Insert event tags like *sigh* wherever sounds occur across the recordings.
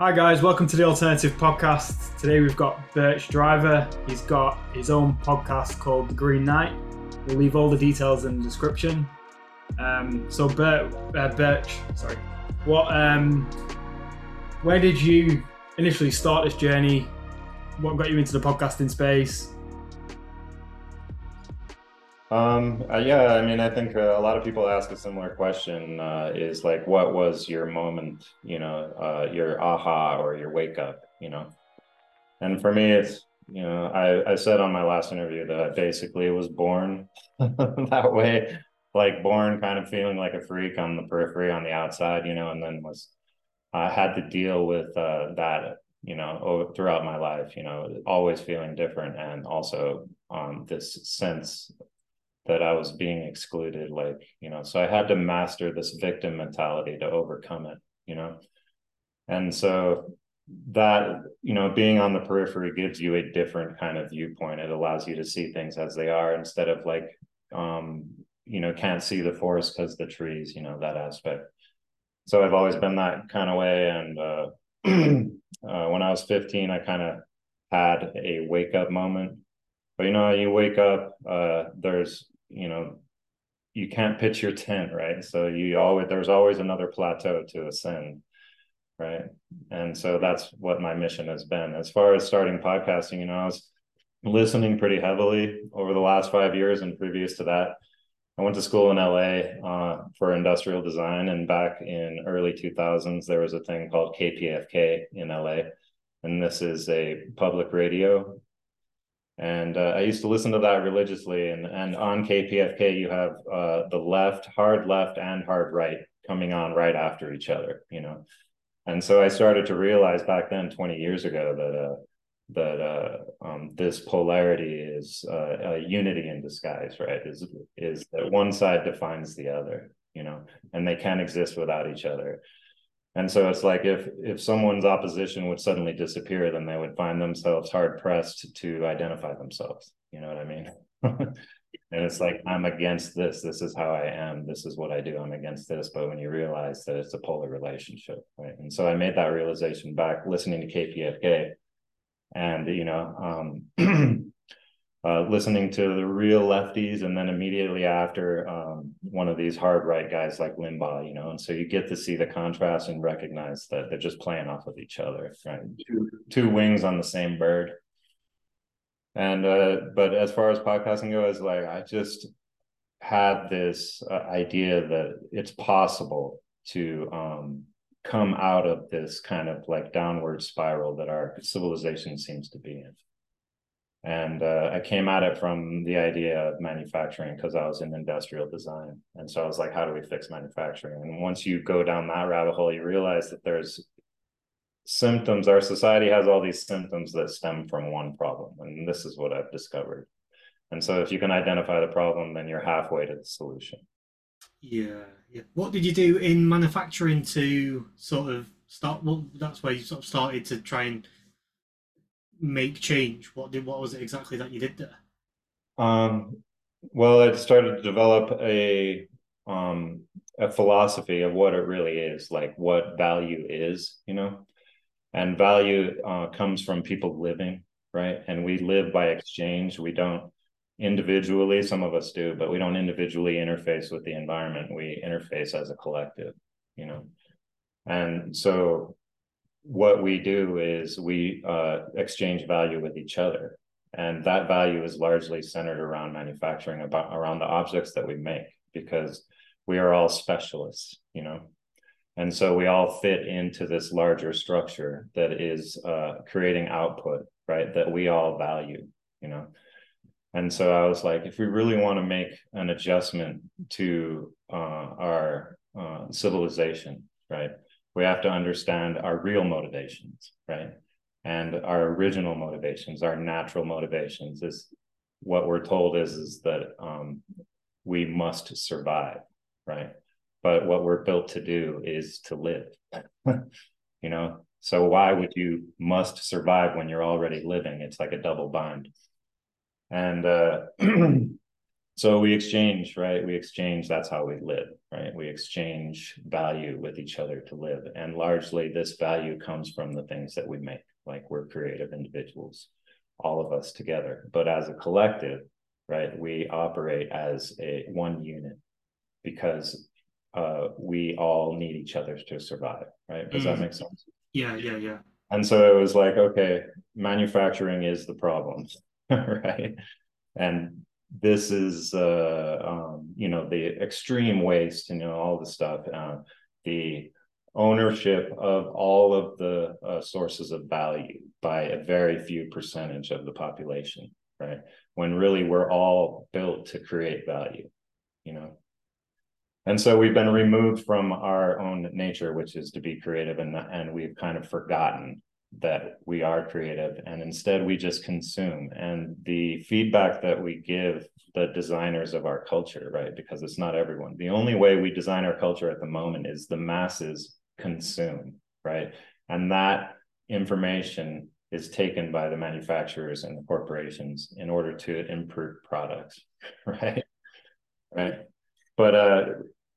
Hi guys, welcome to the Alternative Podcast. Today we've got Burch Driver. He's got his own podcast called The Green Knight. We'll leave all the details in the description. Um, so Burch, uh, Burch, sorry, what, um, where did you initially start this journey? What got you into the podcasting space? Um, uh, yeah, I mean, I think uh, a lot of people ask a similar question, uh, is like, what was your moment, you know, uh, your aha or your wake up, you know? And for me, it's, you know, I, I said on my last interview that I basically was born *laughs* that way, like born kind of feeling like a freak on the periphery on the outside, you know, and then was, I had to deal with uh, that, you know, throughout my life, you know, always feeling different and also um, this sense that I was being excluded, like, you know, so I had to master this victim mentality to overcome it, you know. And so that, you know, being on the periphery gives you a different kind of viewpoint. It allows you to see things as they are instead of like, um, you know, can't see the forest because the trees, you know, that aspect. So I've always been that kind of way. And uh, *clears throat* uh, when I was 15, I kind of had a wake up moment. But you know, you wake up, uh, there's you know you can't pitch your tent right? So you always there's always another plateau to ascend right? And so that's what my mission has been. As far as starting podcasting you know i was listening pretty heavily over the last five years and previous to that. I went to school in la uh, for industrial design and back in early 2000s there was a thing called kpfk in la and this is a public radio and uh, I used to listen to that religiously. And and on KPFK, you have uh, the left, hard left, and hard right coming on right after each other. You know, and so I started to realize back then, twenty years ago, that uh, that uh, um, this polarity is uh, a unity in disguise. Right? Is is that one side defines the other. You know, and they can't exist without each other. And so it's like if if someone's opposition would suddenly disappear, then they would find themselves hard pressed to identify themselves. You know what I mean? *laughs* and it's like I'm against this. This is how I am. This is what I do. I'm against this. But when you realize that it's a polar relationship, right? And so I made that realization back listening to KPFK, and you know, um, *clears throat* uh, listening to the real lefties, and then immediately after um, one of these hard right guys like Limbaugh, you know, and so you get to see the contrast and recognize that they're just playing off of each other, right? Two, two wings on the same bird. And uh, but as far as podcasting goes, like I just had this uh, idea that it's possible to um, come out of this kind of like downward spiral that our civilization seems to be in and uh, I came at it from the idea of manufacturing because I was in industrial design, and so I was like, "How do we fix manufacturing?" And once you go down that rabbit hole, you realize that there's symptoms. Our society has all these symptoms that stem from one problem, and this is what I've discovered. And so, if you can identify the problem, then you're halfway to the solution. Yeah, yeah. What did you do in manufacturing to sort of start? Well, that's where you sort of started to try and make change? What did what was it exactly that you did there? Um, well, I started to develop a um, a philosophy of what it really is, like what value is, you know, and value uh, comes from people living, right? And we live by exchange. We don't individually, some of us do, but we don't individually interface with the environment. We interface as a collective, you know. And so what we do is we uh, exchange value with each other. And that value is largely centered around manufacturing about around the objects that we make because we are all specialists you know? And so we all fit into this larger structure that is uh, creating output right that we all value you know? And so i was like if we really want to make an adjustment to uh, our uh, civilization right we have to understand our real motivations, right? And our original motivations, our natural motivations is what we're told is, is that um, we must survive, right? But what we're built to do is to live, *laughs* you know? So why would you must survive when you're already living? It's like a double bind. And uh, *clears throat* so we exchange right? We exchange that's how we live right? We exchange value with each other to live. And largely this value comes from the things that we make like we're creative individuals all of us together. But as a collective right we operate as a one unit because uh, we all need each other to survive right? Does mm. that make sense? Yeah yeah yeah. And so it was like okay manufacturing is the problem *laughs* right? And this is uh, um, you know the extreme waste and you know all the stuff uh, the ownership of all of the uh, sources of value by a very few percentage of the population right? When really we're all built to create value you know? And so we've been removed from our own nature which is to be creative and and we've kind of forgotten that we are creative and instead we just consume. And the feedback that we give the designers of our culture right because it's not everyone the only way we design our culture at the moment is the masses consume right? And that information is taken by the manufacturers and the corporations in order to improve products *laughs* right? Right. But uh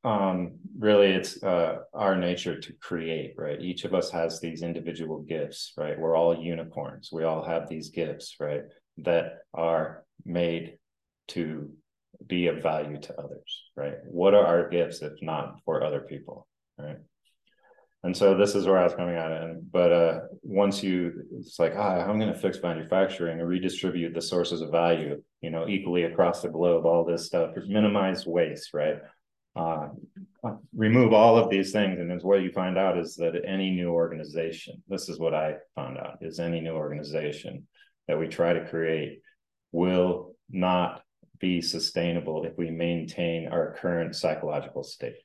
um really it's uh our nature to create right each of us has these individual gifts right we're all unicorns we all have these gifts right that are made to be of value to others right what are our gifts if not for other people right and so this is where I was coming at it. And, but uh, once you, it's like, ah, I'm going to fix manufacturing and redistribute the sources of value, you know, equally across the globe, all this stuff, minimize waste, right? Uh, remove all of these things and is what you find out is that any new organization this is what i found out is any new organization that we try to create will not be sustainable if we maintain our current psychological state.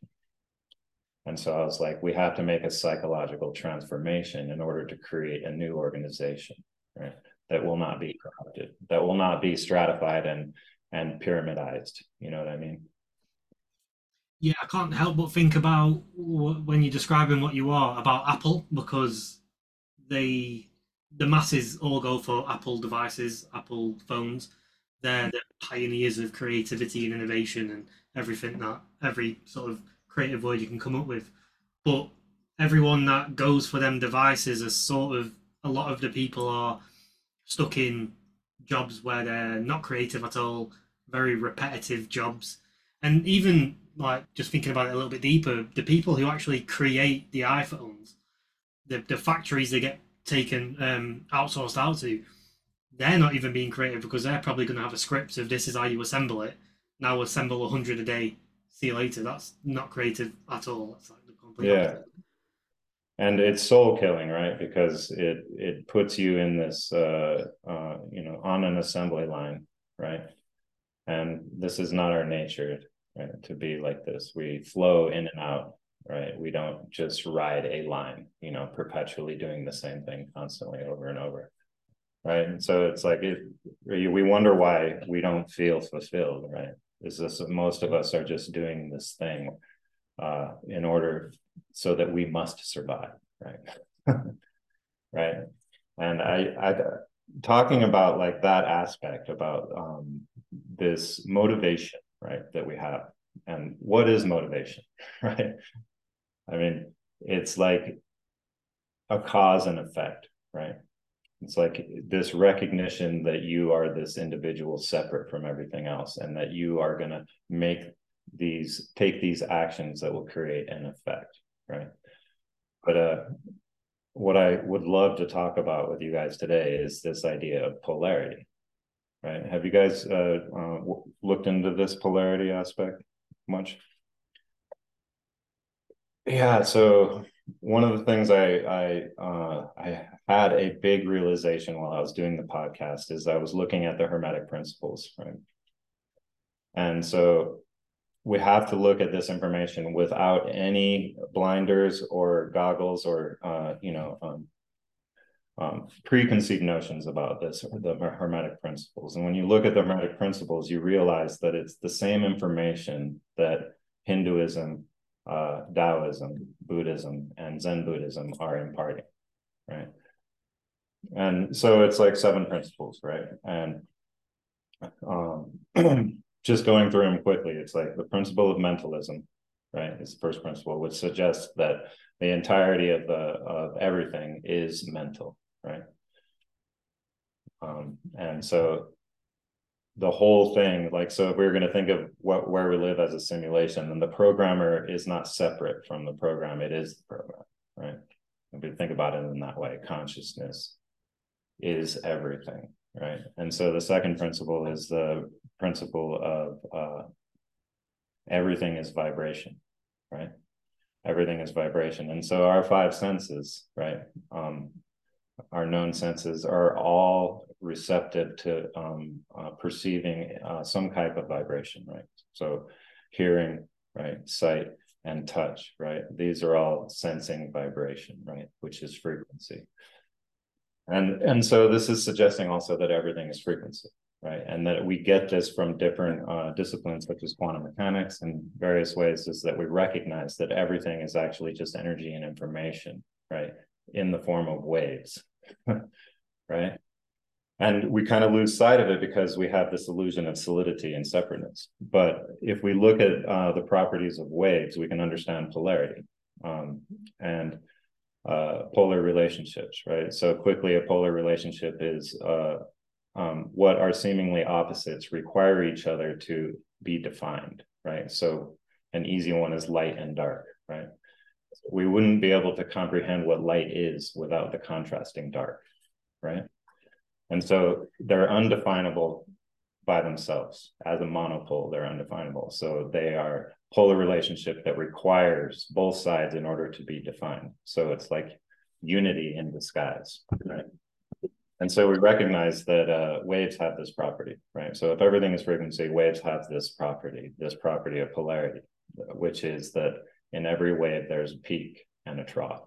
And so i was like we have to make a psychological transformation in order to create a new organization right that will not be corrupted that will not be stratified and and pyramidized you know what i mean yeah, I can't help but think about when you're describing what you are about Apple because they the masses all go for Apple devices, Apple phones. They're the pioneers of creativity and innovation and everything that every sort of creative word you can come up with. But everyone that goes for them devices are sort of a lot of the people are stuck in jobs where they're not creative at all, very repetitive jobs. And even like just thinking about it a little bit deeper, the people who actually create the iPhones, the the factories they get taken um, outsourced out to, they're not even being creative because they're probably going to have a script of this is how you assemble it. Now assemble hundred a day. See you later. That's not creative at all. That's like the complete yeah. Opposite. And it's soul killing, right? Because it it puts you in this, uh, uh, you know, on an assembly line, right? And this is not our nature right, to be like this. We flow in and out, right? We don't just ride a line, you know, perpetually doing the same thing constantly over and over. Right. And so it's like it, we wonder why we don't feel fulfilled, right? Is this most of us are just doing this thing uh, in order so that we must survive, right? *laughs* right. And I, I, talking about like that aspect about um, this motivation right that we have. And what is motivation *laughs* right? I mean it's like a cause and effect right? It's like this recognition that you are this individual separate from everything else and that you are going to make these take these actions that will create an effect right? But uh what i would love to talk about with you guys today is this idea of polarity right? Have you guys uh, uh, looked into this polarity aspect much? Yeah, so one of the things I I uh, I had a big realization while I was doing the podcast is I was looking at the Hermetic principles, right? And so we have to look at this information without any blinders or goggles or uh, you know um, um, preconceived notions about this, the Hermetic principles. And when you look at the Hermetic principles, you realize that it's the same information that Hinduism, uh, Taoism, Buddhism, and Zen Buddhism are imparting, right? And so it's like seven principles, right? And um, *clears throat* just going through them quickly, it's like the principle of mentalism, right? Is the first principle, which suggests that the entirety of the of everything is mental, right? Um, and so the whole thing, like so if we are going to think of what where we live as a simulation, then the programmer is not separate from the program, it is the program, right? If we think about it in that way, consciousness is everything, right? And so the second principle is the principle of uh, everything is vibration, right? Everything is vibration. And so our five senses, right? Um, our known senses are all receptive to um, uh, perceiving uh, some type of vibration, right? So hearing, right? Sight and touch, right? These are all sensing vibration, right? Which is frequency. And, and so this is suggesting also that everything is frequency, right? And that we get this from different uh, disciplines such as quantum mechanics and various ways is that we recognize that everything is actually just energy and information, right? In the form of waves, *laughs* right? And we kind of lose sight of it because we have this illusion of solidity and separateness. But if we look at uh, the properties of waves, we can understand polarity. Um, and uh, polar relationships, right? So quickly, a polar relationship is uh, um, what are seemingly opposites require each other to be defined, right? So an easy one is light and dark, right? We wouldn't be able to comprehend what light is without the contrasting dark, right? And so they're undefinable by themselves as a monopole, they're undefinable. So they are polar relationship that requires both sides in order to be defined. So it's like unity in disguise, right? And so we recognize that uh, waves have this property, right? So if everything is frequency, waves have this property, this property of polarity, which is that in every wave there's a peak and a trough,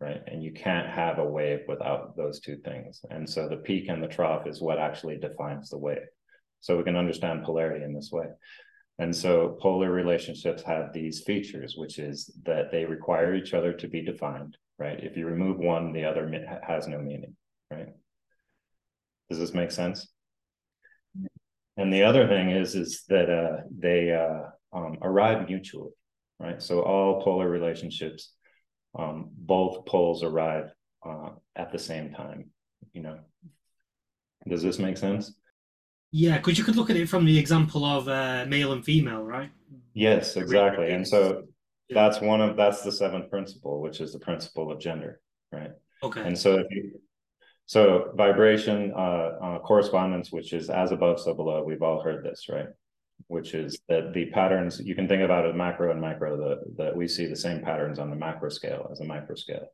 right? And you can't have a wave without those two things. And so the peak and the trough is what actually defines the wave. So we can understand polarity in this way. And so polar relationships have these features, which is that they require each other to be defined, right? If you remove one, the other has no meaning, right? Does this make sense? And the other thing is, is that uh, they uh, um, arrive mutually, right? So all polar relationships, um, both poles arrive uh, at the same time, you know. Does this make sense? Yeah, because you could look at it from the example of uh, male and female, right? Yes, exactly. And so that's one of that's the seventh principle, which is the principle of gender, right? Okay. And so if you so vibration uh, uh, correspondence, which is as above, so below. We've all heard this, right? Which is that the patterns you can think about it macro and micro. The that we see the same patterns on the macro scale as a micro scale.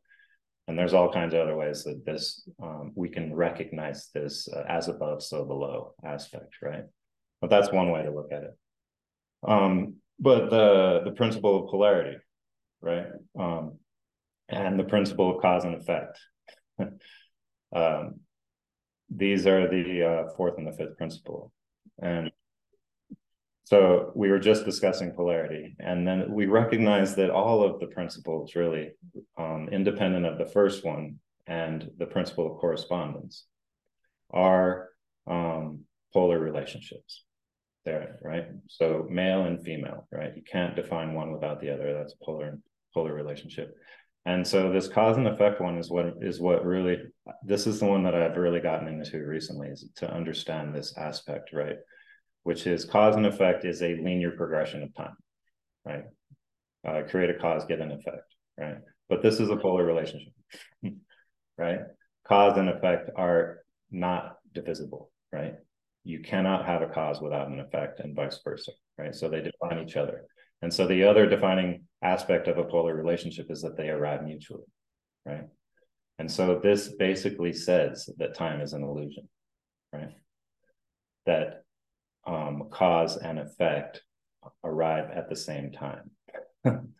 And there's all kinds of other ways that this um, we can recognize this uh, as above so below aspect right? But that's one way to look at it. Um, but the the principle of polarity right? Um, and the principle of cause and effect. *laughs* Um, these are the uh, fourth and the fifth principle. And so we were just discussing polarity, and then we recognize that all of the principles really, um, independent of the first one and the principle of correspondence, are um, polar relationships. There, right? So male and female, right? You can't define one without the other. That's a polar polar relationship. And so this cause and effect one is what is what really this is the one that I've really gotten into recently is to understand this aspect, right? Which is cause and effect is a linear progression of time, right? Uh, create a cause, get an effect, right? But this is a polar relationship, *laughs* right? Cause and effect are not divisible, right? You cannot have a cause without an effect and vice versa, right? So they define each other. And so the other defining aspect of a polar relationship is that they arrive mutually, right? And so this basically says that time is an illusion, right? That um, cause and effect arrive at the same time. *laughs*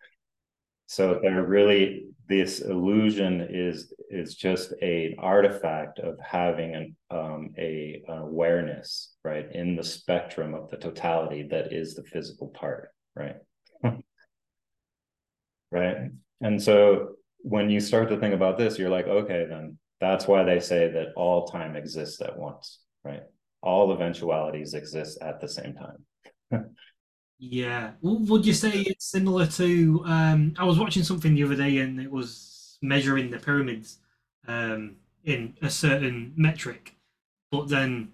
so they're really this illusion is is just a, an artifact of having an um, a an awareness right in the spectrum of the totality that is the physical part right? *laughs* Right? And so when you start to think about this you're like okay then that's why they say that all time exists at once right all eventualities exist at the same time. yeah. Would you say it's similar to? Um, I was watching something the other day, and it was measuring the pyramids um, in a certain metric, but then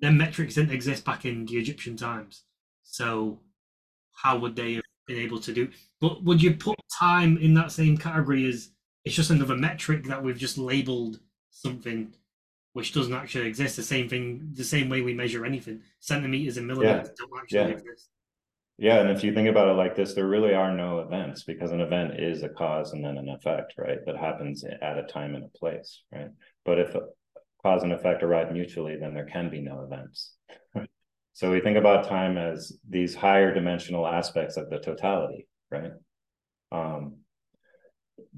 then metrics didn't exist back in the Egyptian times. So how would they have been able to do? But would you put time in that same category as it's just another metric that we've just labeled something which doesn't actually exist. The same thing, the same way we measure anything, centimeters and millimeters yeah. don't actually yeah. exist. Yeah, and if you think about it like this, there really are no events because an event is a cause and then an effect, right? That happens at a time and a place, right? But if cause and effect arrive mutually, then there can be no events. *laughs* so we think about time as these higher dimensional aspects of the totality, right? Um,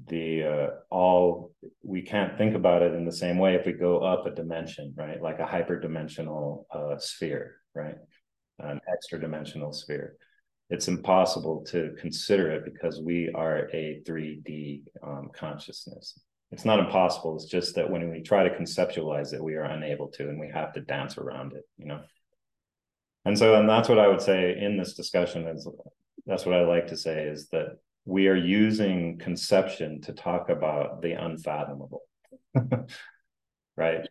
the uh, all we can't think about it in the same way if we go up a dimension right? Like a hyperdimensional uh, sphere right? An extra dimensional sphere. It's impossible to consider it because we are a 3d um, consciousness. It's not impossible. It's just that when we try to conceptualize it we are unable to and we have to dance around it you know? And so and that's what i would say in this discussion is that's what i like to say is that we are using conception to talk about the unfathomable. *laughs* Right?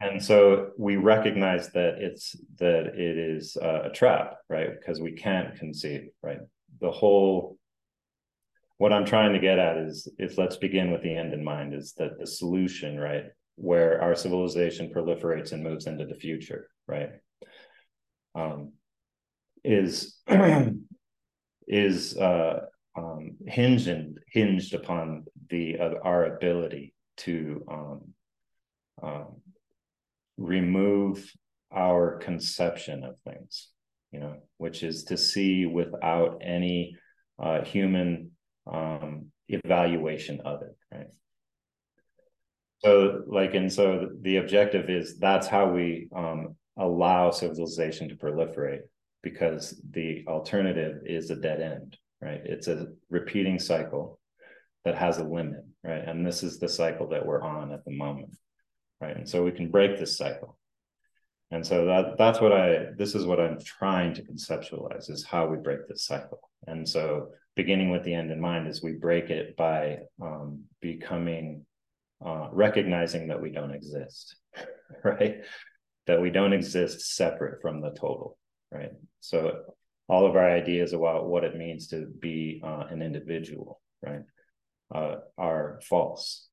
And so we recognize that it's that it is a trap right? Because we can't conceive right? The whole what i'm trying to get at is is let's begin with the end in mind is that the solution right where our civilization proliferates and moves into the future right? Um is *clears throat* is uh um, hinged hinged upon the uh, our ability to um, um, remove our conception of things, you know, which is to see without any uh, human um, evaluation of it, right? So, like, and so the objective is that's how we um, allow civilization to proliferate, because the alternative is a dead end, right? It's a repeating cycle that has a limit, right? And this is the cycle that we're on at the moment, right? And so we can break this cycle. And so that that's what I this is what I'm trying to conceptualize is how we break this cycle. And so beginning with the end in mind is we break it by um, becoming uh, recognizing that we don't exist, *laughs* right? That we don't exist separate from the total, right? So all of our ideas about what it means to be uh, an individual, right, uh, are false.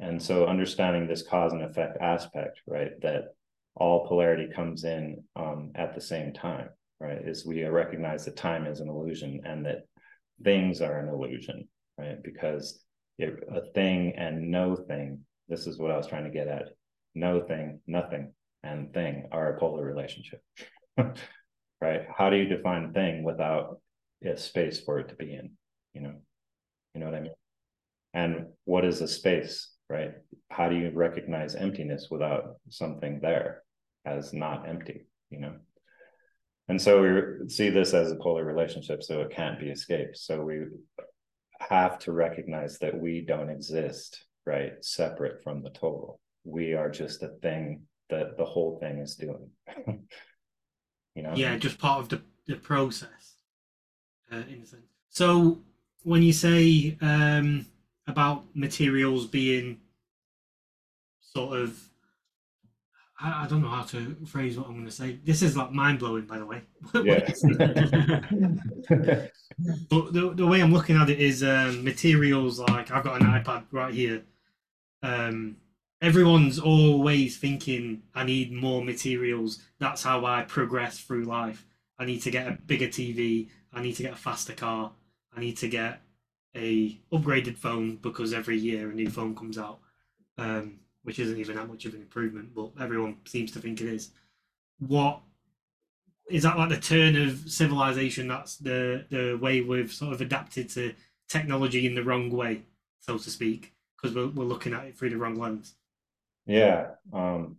And so understanding this cause and effect aspect, right, that all polarity comes in um, at the same time, right, is we recognize that time is an illusion and that things are an illusion, right, because if a thing and no thing, this is what I was trying to get at, no thing, nothing, and thing are a polar relationship. *laughs* right? How do you define a thing without a space for it to be in? You know, you know what I mean? And what is a space, right? How do you recognize emptiness without something there as not empty, you know? And so we see this as a polar relationship, so it can't be escaped. So we have to recognize that we don't exist, right? Separate from the total. We are just a thing that the whole thing is doing. *laughs* you know yeah just part of the, the process uh, in a sense so when you say um, about materials being sort of I, I, don't know how to phrase what I'm going to say. This is like mind blowing, by the way. *laughs* Yeah. *laughs* but the, the way I'm looking at it is um, materials like I've got an iPad right here. Um, everyone's always thinking i need more materials. That's how i progress through life. I need to get a bigger tv i need to get a faster car. I need to get a upgraded phone because every year a new phone comes out um, which isn't even that much of an improvement but everyone seems to think it is. What is that like the turn of civilization? That's the the way we've sort of adapted to technology in the wrong way so to speak because we're, we're looking at it through the wrong lens yeah. Um,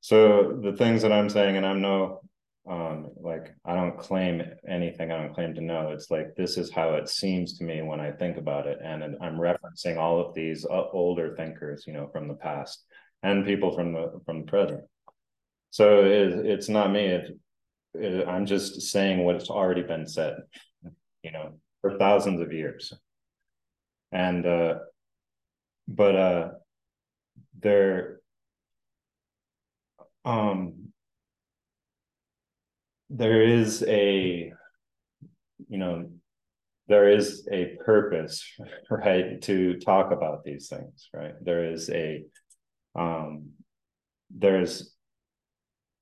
so the things that I'm saying, and I'm no, um, like I don't claim anything. I don't claim to know. It's like this is how it seems to me when I think about it, and I'm referencing all of these uh, older thinkers, you know, from the past and people from the from the present. So it, it's not me. It, uh, I'm just saying what's already been said, you know, for thousands of years. And uh but uh there um there is a you know there is a purpose *laughs* right to talk about these things right? There is a um there's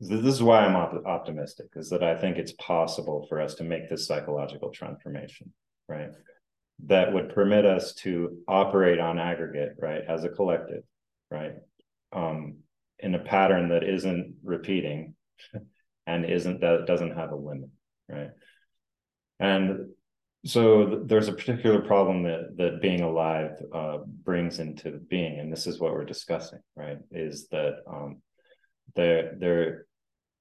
this is why i'm op- optimistic is that i think it's possible for us to make this psychological transformation right? That would permit us to operate on aggregate right as a collective right? Um in a pattern that isn't repeating *laughs* and isn't that doesn't have a limit right? And so th- there's a particular problem that that being alive uh, brings into being and this is what we're discussing right? Is that um, there there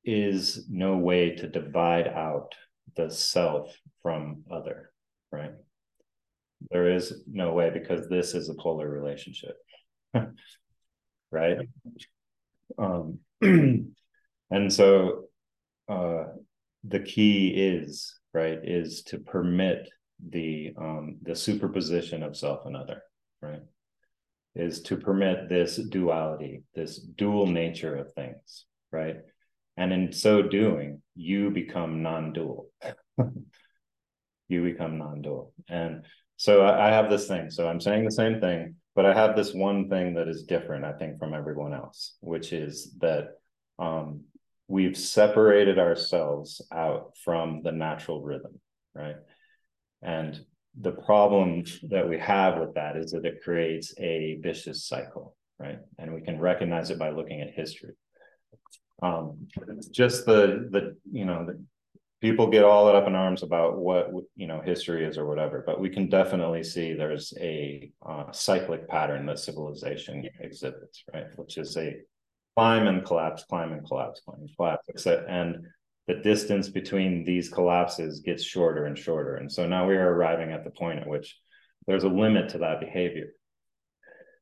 is no way to divide out the self from other right? There is no way because this is a polar relationship *laughs* right? Um *clears throat* and so uh the key is right is to permit the um the superposition of self and other right? Is to permit this duality this dual nature of things right? And in so doing you become non-dual. *laughs* You become non-dual. And so I, I have this thing. So i'm saying the same thing but i have this one thing that is different i think from everyone else which is that um we've separated ourselves out from the natural rhythm, right? And the problem that we have with that is that it creates a vicious cycle, right? And we can recognize it by looking at history. Um, just the the you know the people get all up in arms about what you know history is or whatever, but we can definitely see there's a uh, cyclic pattern that civilization exhibits, right? Which is a climb and collapse, climb and collapse, climb and collapse. And the distance between these collapses gets shorter and shorter. And so now we are arriving at the point at which there's a limit to that behavior.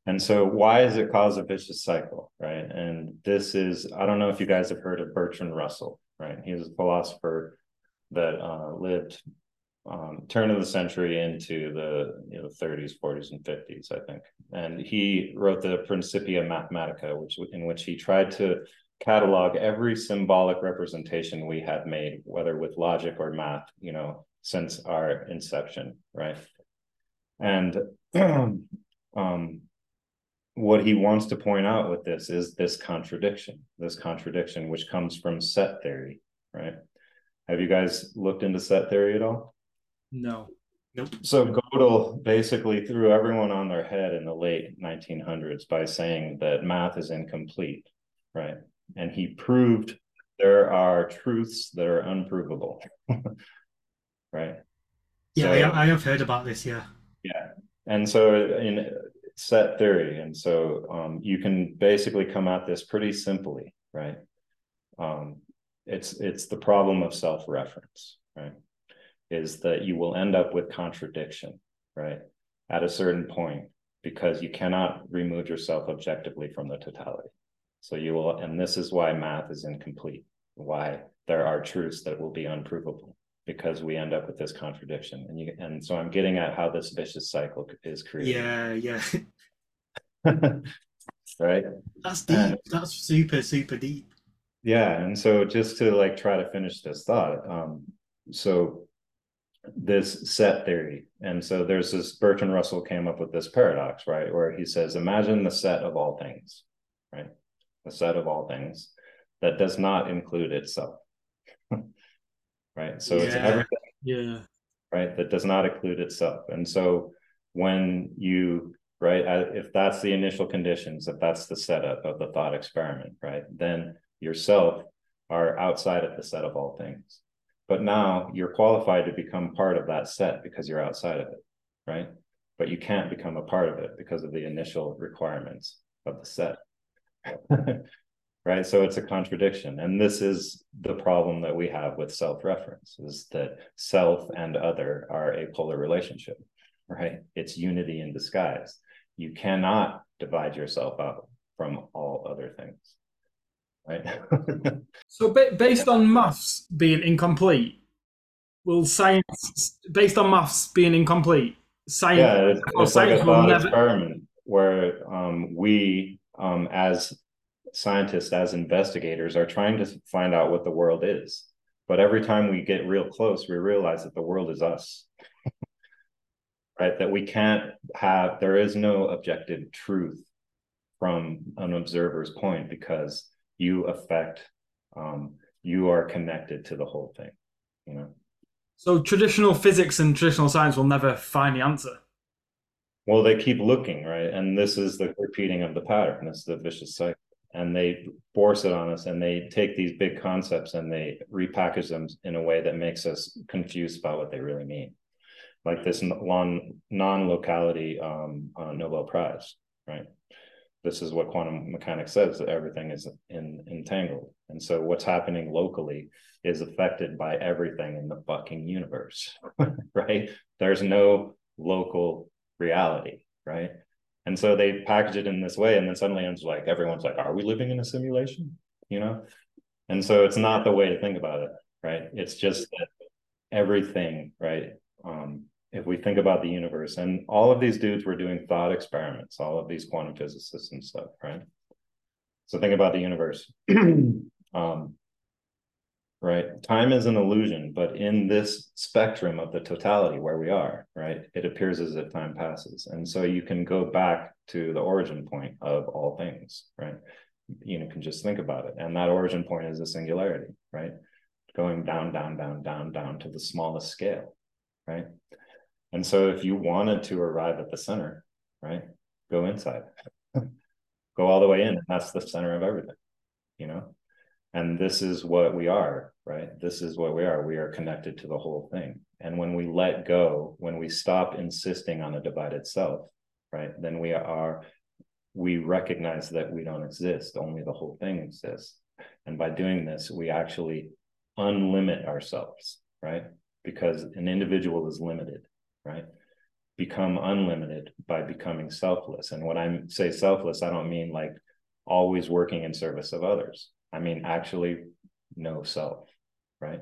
And so why does it cause a vicious cycle, right? And this is, I don't know if you guys have heard of Bertrand Russell, right? He was a philosopher that uh, lived um, turn of the century into the you know 30s, 40s, and 50s, I think. And he wrote the Principia Mathematica, which in which he tried to catalog every symbolic representation we had made, whether with logic or math, you know, since our inception, right? And *clears throat* um, what he wants to point out with this is this contradiction, this contradiction which comes from set theory, right? Have you guys looked into set theory at all? No. Nope. So Gödel basically threw everyone on their head in the late 1900s by saying that math is incomplete, right? And he proved there are truths that are unprovable, *laughs* right? Yeah, so, I, I have heard about this. Yeah. Yeah, and so in set theory, and so um, you can basically come at this pretty simply, right? Um, it's it's the problem of self-reference, right? is that you will end up with contradiction, right? At a certain point, because you cannot remove yourself objectively from the totality. So you will, and this is why math is incomplete, why there are truths that will be unprovable because we end up with this contradiction. And you, and so I'm getting at how this vicious cycle is created. Yeah, yeah. *laughs* right. That's deep. And, That's super, super deep. Yeah. And so just to like try to finish this thought, um, so this set theory. And so there's this Bertrand Russell came up with this paradox, right? Where he says, imagine the set of all things, right? The set of all things that does not include itself. *laughs* right. So yeah. it's everything. Yeah. Right. That does not include itself. And so when you right if that's the initial conditions if that's the setup of the thought experiment right then yourself are outside of the set of all things but now you're qualified to become part of that set because you're outside of it, right? But you can't become a part of it because of the initial requirements of the set. *laughs* right? So it's a contradiction. And this is the problem that we have with self-reference is that self and other are a polar relationship, right? It's unity in disguise. You cannot divide yourself out from all other things. Right? *laughs* so based on maths being incomplete, will science based on maths being incomplete, science yeah, it's, it's like a thought never experiment where um, we, um, as scientists, as investigators, are trying to find out what the world is. But every time we get real close, we realize that the world is us. *laughs* right? That we can't have, there is no objective truth from an observer's point because you affect, um, you are connected to the whole thing, you know? So traditional physics and traditional science will never find the answer. Well, they keep looking, right? And this is the repeating of the pattern. This is the vicious cycle. And they force it on us and they take these big concepts and they repackage them in a way that makes us confused about what they really mean. Like this non locality um, uh, Nobel Prize, right? This is what quantum mechanics says that everything is in, entangled. And so what's happening locally is affected by everything in the fucking universe, *laughs* right? There's no local reality, right? And so they package it in this way, and then suddenly it's like everyone's like, "Are we living in a simulation?" You know, and so it's not the way to think about it, right? It's just that everything, right? Um, if we think about the universe, and all of these dudes were doing thought experiments, all of these quantum physicists and stuff, right? So think about the universe. *clears throat* um, right? Time is an illusion, but in this spectrum of the totality where we are, right, it appears as if time passes. And so you can go back to the origin point of all things, right? You know, can just think about it. And that origin point is a singularity, right? Going down, down, down, down, down to the smallest scale, right? And so if you wanted to arrive at the center, right, go inside, *laughs* go all the way in. And that's the center of everything, you know? and this is what we are right? This is what we are. We are connected to the whole thing. And when we let go when we stop insisting on a divided self right then we are we recognize that we don't exist. Only the whole thing exists. And by doing this we actually unlimit ourselves right? Because an individual is limited right become unlimited by becoming selfless and when i say selfless i don't mean like always working in service of others I mean, actually, no self, right?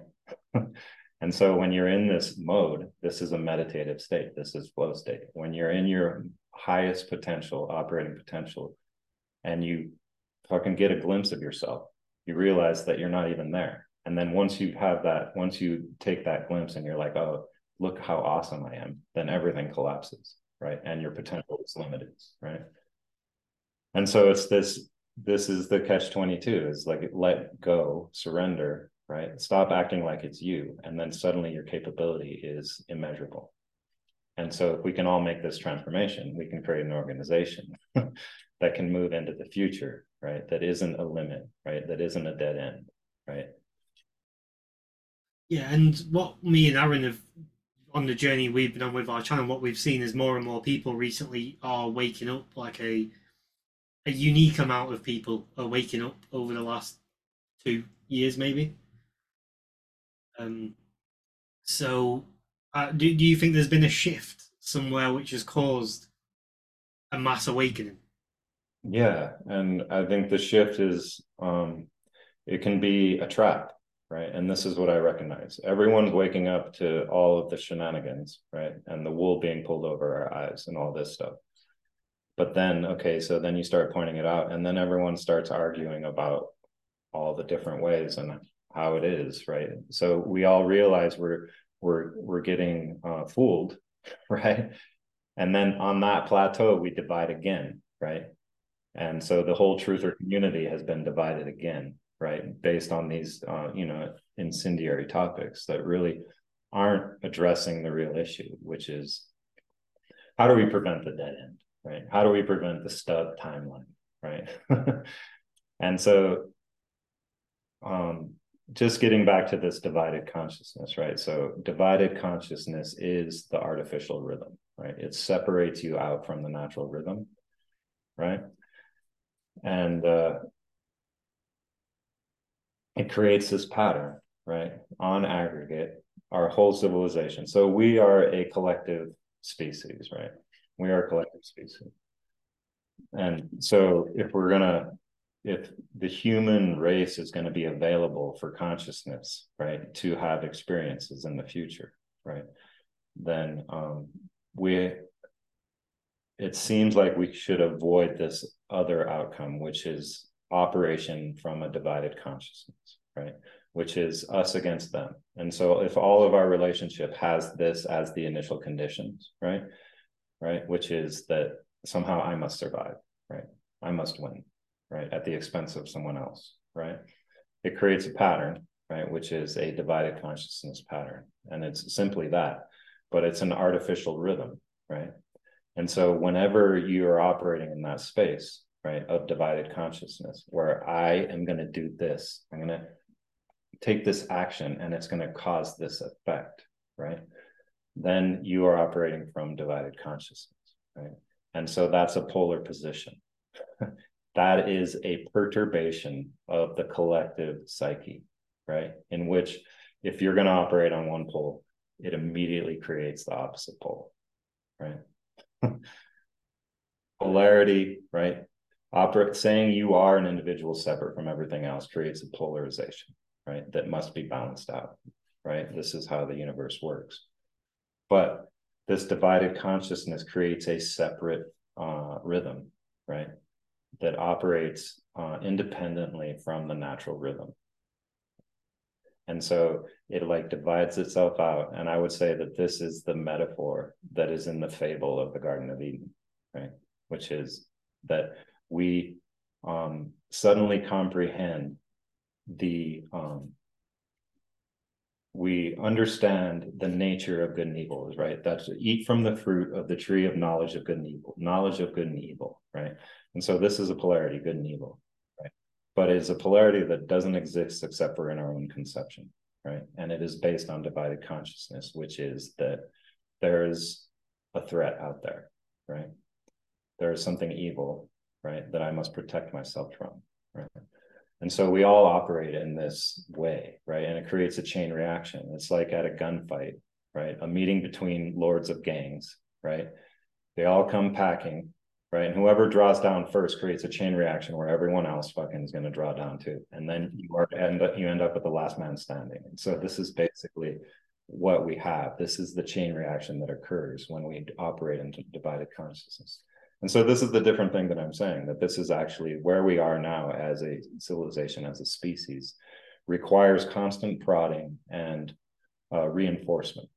*laughs* and so when you're in this mode, this is a meditative state, this is flow state. When you're in your highest potential, operating potential, and you fucking get a glimpse of yourself, you realize that you're not even there. And then once you have that, once you take that glimpse and you're like, oh, look how awesome I am, then everything collapses, right? And your potential is limited, right? And so it's this this is the catch 22 is like let go surrender right? Stop acting like it's you and then suddenly your capability is immeasurable. And so if we can all make this transformation we can create an organization *laughs* that can move into the future right? That isn't a limit right? That isn't a dead end right? Yeah and what me and aaron have on the journey we've been on with our channel what we've seen is more and more people recently are waking up like a a unique amount of people are waking up over the last two years, maybe. Um, so, uh, do do you think there's been a shift somewhere which has caused a mass awakening? Yeah, and I think the shift is um, it can be a trap, right? And this is what I recognize. Everyone's waking up to all of the shenanigans, right? And the wool being pulled over our eyes and all this stuff but then okay so then you start pointing it out and then everyone starts arguing about all the different ways and how it is right so we all realize we're we're we're getting uh, fooled *laughs* right and then on that plateau we divide again right and so the whole truther community has been divided again right based on these uh, you know incendiary topics that really aren't addressing the real issue which is how do we prevent the dead end right? How do we prevent the stub timeline, right? *laughs* and so um, just getting back to this divided consciousness, right? So divided consciousness is the artificial rhythm, right? It separates you out from the natural rhythm, right? And uh, it creates this pattern, right? On aggregate, our whole civilization. So we are a collective species, right? We are a collective species. And so if we're gonna if the human race is going to be available for consciousness, right, to have experiences in the future, right, then um, we it seems like we should avoid this other outcome, which is operation from a divided consciousness, right? Which is us against them. And so if all of our relationship has this as the initial conditions, right? Right, which is that somehow I must survive, right? I must win, right? At the expense of someone else, right? It creates a pattern, right? Which is a divided consciousness pattern. And it's simply that, but it's an artificial rhythm, right? And so whenever you are operating in that space, right, of divided consciousness, where I am going to do this, I'm going to take this action and it's going to cause this effect, right? Then you are operating from divided consciousness, right? And so that's a polar position. *laughs* that is a perturbation of the collective psyche, right? In which, if you're going to operate on one pole, it immediately creates the opposite pole, right? *laughs* Polarity, right? Operate saying you are an individual separate from everything else creates a polarization, right? That must be balanced out, right? This is how the universe works. But this divided consciousness creates a separate uh, rhythm, right? That operates uh, independently from the natural rhythm. And so it like divides itself out. And I would say that this is the metaphor that is in the fable of the Garden of Eden, right? Which is that we um, suddenly comprehend the um, we understand the nature of good and evil is right? That's eat from the fruit of the tree of knowledge of good and evil knowledge of good and evil right? And so this is a polarity good and evil right? But it's a polarity that doesn't exist except for in our own conception right? And it is based on divided consciousness which is that there is a threat out there right? There is something evil right that i must protect myself from right and so we all operate in this way, right? And it creates a chain reaction. It's like at a gunfight, right? A meeting between lords of gangs, right? They all come packing, right? And whoever draws down first creates a chain reaction where everyone else fucking is going to draw down too. And then you are end up, you end up with the last man standing. And so this is basically what we have. This is the chain reaction that occurs when we operate into divided consciousness. And so this is the different thing that I'm saying that this is actually where we are now as a civilization, as a species, requires constant prodding and uh, reinforcement,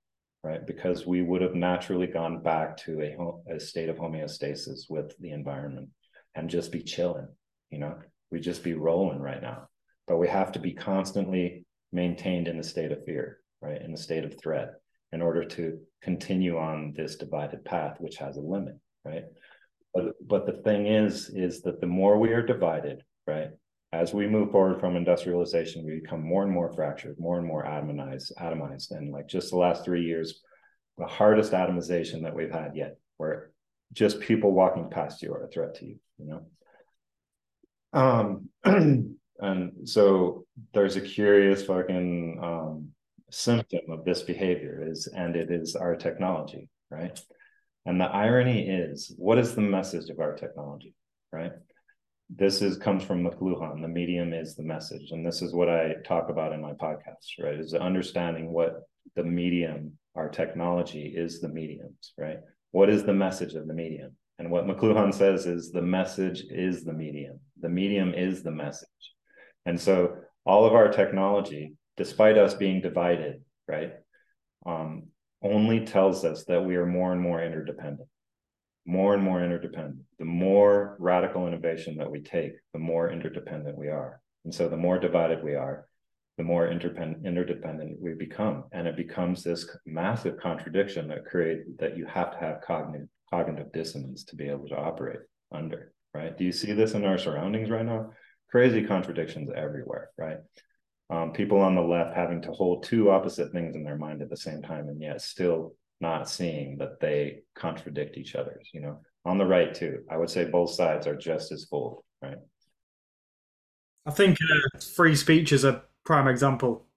right? Because we would have naturally gone back to a, a state of homeostasis with the environment and just be chilling, you know, we just be rolling right now. But we have to be constantly maintained in the state of fear, right? In the state of threat in order to continue on this divided path, which has a limit, right? But, but the thing is, is that the more we are divided, right, as we move forward from industrialization, we become more and more fractured, more and more atomized, atomized. And like just the last three years, the hardest atomization that we've had yet, where just people walking past you are a threat to you, you know? Um, *clears throat* and so there's a curious fucking um, symptom of this behavior is, and it is our technology, right? And the irony is, what is the message of our technology, right? This is comes from McLuhan. The medium is the message, and this is what I talk about in my podcast, right? Is understanding what the medium, our technology, is the mediums, right? What is the message of the medium? And what McLuhan says is the message is the medium. The medium is the message. And so all of our technology, despite us being divided, right, um, only tells us that we are more and more interdependent, more and more interdependent. The more radical innovation that we take, the more interdependent we are. And so the more divided we are, the more interdependent, we become. And it becomes this massive contradiction that create that you have to have cognitive cognitive dissonance to be able to operate under, right? Do you see this in our surroundings right now? Crazy contradictions everywhere, right? Um, people on the left having to hold two opposite things in their mind at the same time and yet still not seeing that they contradict each other you know? On the right too i would say both sides are just as full right? I think uh, free speech is a prime example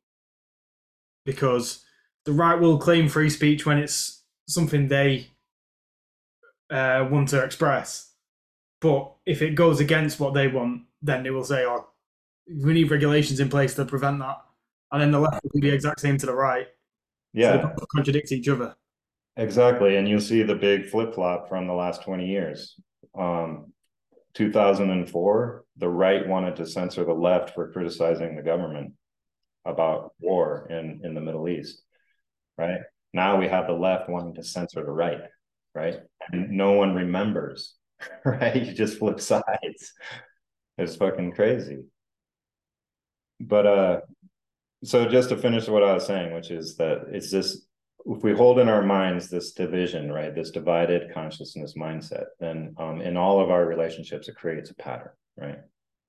because the right will claim free speech when it's something they uh, want to express. But if it goes against what they want, then they will say, "Oh, we need regulations in place to prevent that." And then the left will be the exact same to the right. Yeah, so contradict each other. Exactly, and you'll see the big flip flop from the last twenty years. Um, 2004, the right wanted to censor the left for criticizing the government about war in in the Middle East, right? Now we have the left wanting to censor the right, right? And no one remembers, *laughs* right? You just flip sides. It's fucking crazy. But uh so just to finish what I was saying, which is that it's this if we hold in our minds this division, right, this divided consciousness mindset, then um, in all of our relationships, it creates a pattern, right?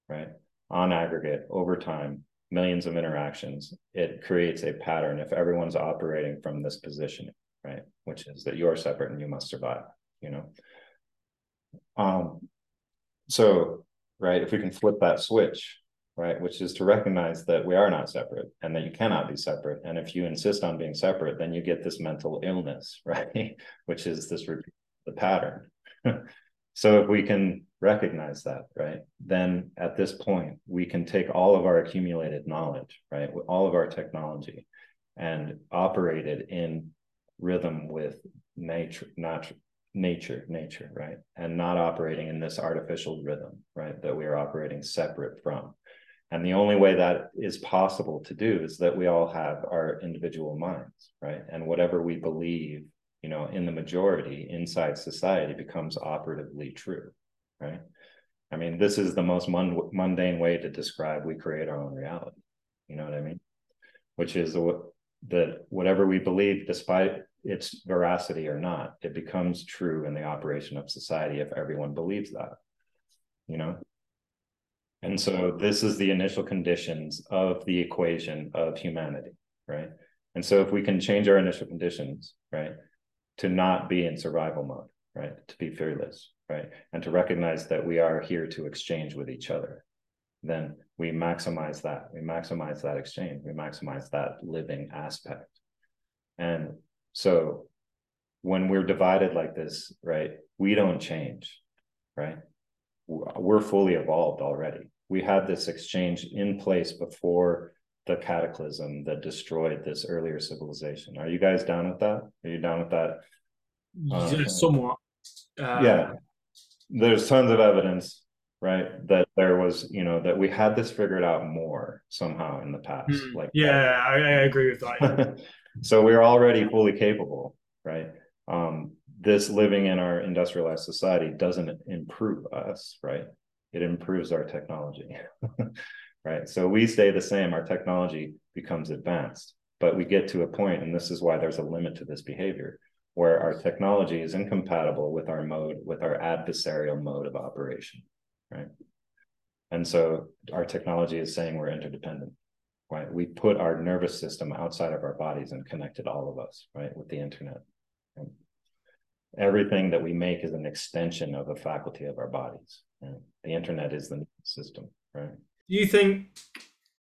Right. On aggregate, over time, millions of interactions, it creates a pattern if everyone's operating from this position, right? Which is that you're separate and you must survive, you know. Um, so, right, if we can flip that switch, right? Which is to recognize that we are not separate and that you cannot be separate. And if you insist on being separate, then you get this mental illness, *laughs* right? Which is this the pattern. *laughs* so if we can recognize that, right, then at this point we can take all of our accumulated knowledge, right, all of our technology, and operate it in rhythm with nature, not nature, nature, right, and not operating in this artificial rhythm, right, that we are operating separate from. And the only way that is possible to do is that we all have our individual minds, right? And whatever we believe, you know, in the majority inside society becomes operatively true, right? I mean, this is the most mundane way to describe we create our own reality. You know what I mean? Which is that whatever we believe, despite its veracity or not, it becomes true in the operation of society if everyone believes that. You know, and so this is the initial conditions of the equation of humanity, right? And so if we can change our initial conditions, right, to not be in survival mode, right, to be fearless, right, and to recognize that we are here to exchange with each other, then we maximize that. We maximize that exchange. We maximize that living aspect. And so when we're divided like this, right, we don't change, right? We're fully evolved already we had this exchange in place before the cataclysm that destroyed this earlier civilization. Are you guys down with that? Are you down with that? Uh, somewhat. Uh, yeah. There's tons of evidence, right? That there was, you know, that we had this figured out more somehow in the past. Mm, like, yeah, I, I, agree with that. *laughs* so we're already fully capable, right? Um, this living in our industrialized society doesn't improve us, right? It improves our technology, *laughs* right? So we stay the same, our technology becomes advanced, but we get to a point, and this is why there's a limit to this behavior, where our technology is incompatible with our mode, with our adversarial mode of operation, right? And so our technology is saying we're interdependent, right? We put our nervous system outside of our bodies and connected all of us, right, with the internet. And everything that we make is an extension of a faculty of our bodies. Right? The internet is the system, right? Do you think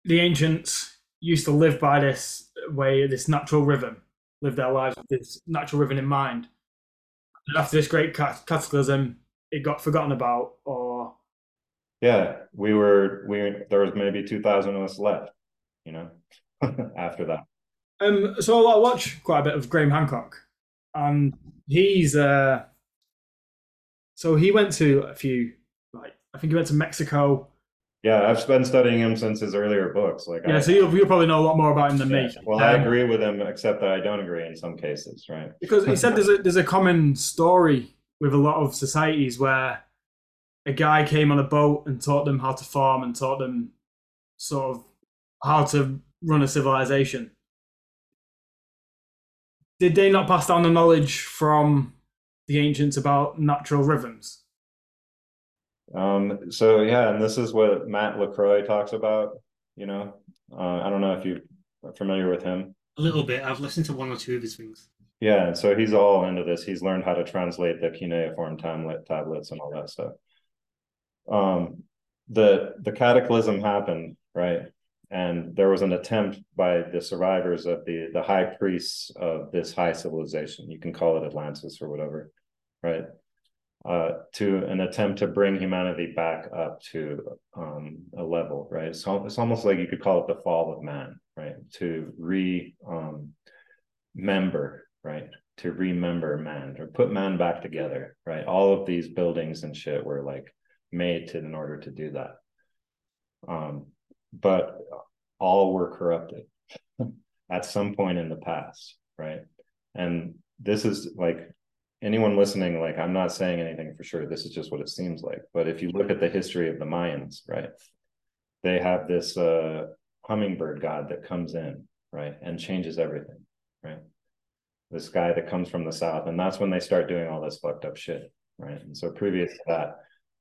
the ancients used to live by this way, this natural rhythm, live their lives with this natural rhythm in mind? And after this great cataclysm, it got forgotten about, or yeah, we were we there was maybe two thousand of us left, you know, *laughs* after that. Um, so I watch quite a bit of Graham Hancock, and he's uh, so he went to a few like I think he went to Mexico. Yeah, I've been studying him since his earlier books. Like, yeah, I, so you'll, you'll probably know a lot more about him than yeah. me. Well, um, I agree with him, except that I don't agree in some cases, right? Because he said there's a there's a common story with a lot of societies where a guy came on a boat and taught them how to farm and taught them sort of how to run a civilization. Did they not pass down the knowledge from the ancients about natural rhythms? Um, so yeah, and this is what Matt LaCroix talks about. You know, uh, I don't know if you're familiar with him. A little bit. I've listened to one or two of his things. Yeah, and so he's all into this. He's learned how to translate the cuneiform tablet tablets and all that stuff. Um, the the cataclysm happened, right? And there was an attempt by the survivors of the the high priests of this high civilization. You can call it Atlantis or whatever, right? uh, to an attempt to bring humanity back up to um, a level, right? So it's almost like you could call it the fall of man, right? To re um, member, right? To remember man or put man back together, right? All of these buildings and shit were like made to in order to do that. Um, but all were corrupted *laughs* at some point in the past, right? And this is like anyone listening, like I'm not saying anything for sure. This is just what it seems like. But if you look at the history of the Mayans, right, they have this uh, hummingbird god that comes in, right, and changes everything, right? This guy that comes from the south, and that's when they start doing all this fucked up shit, right? And so previous to that,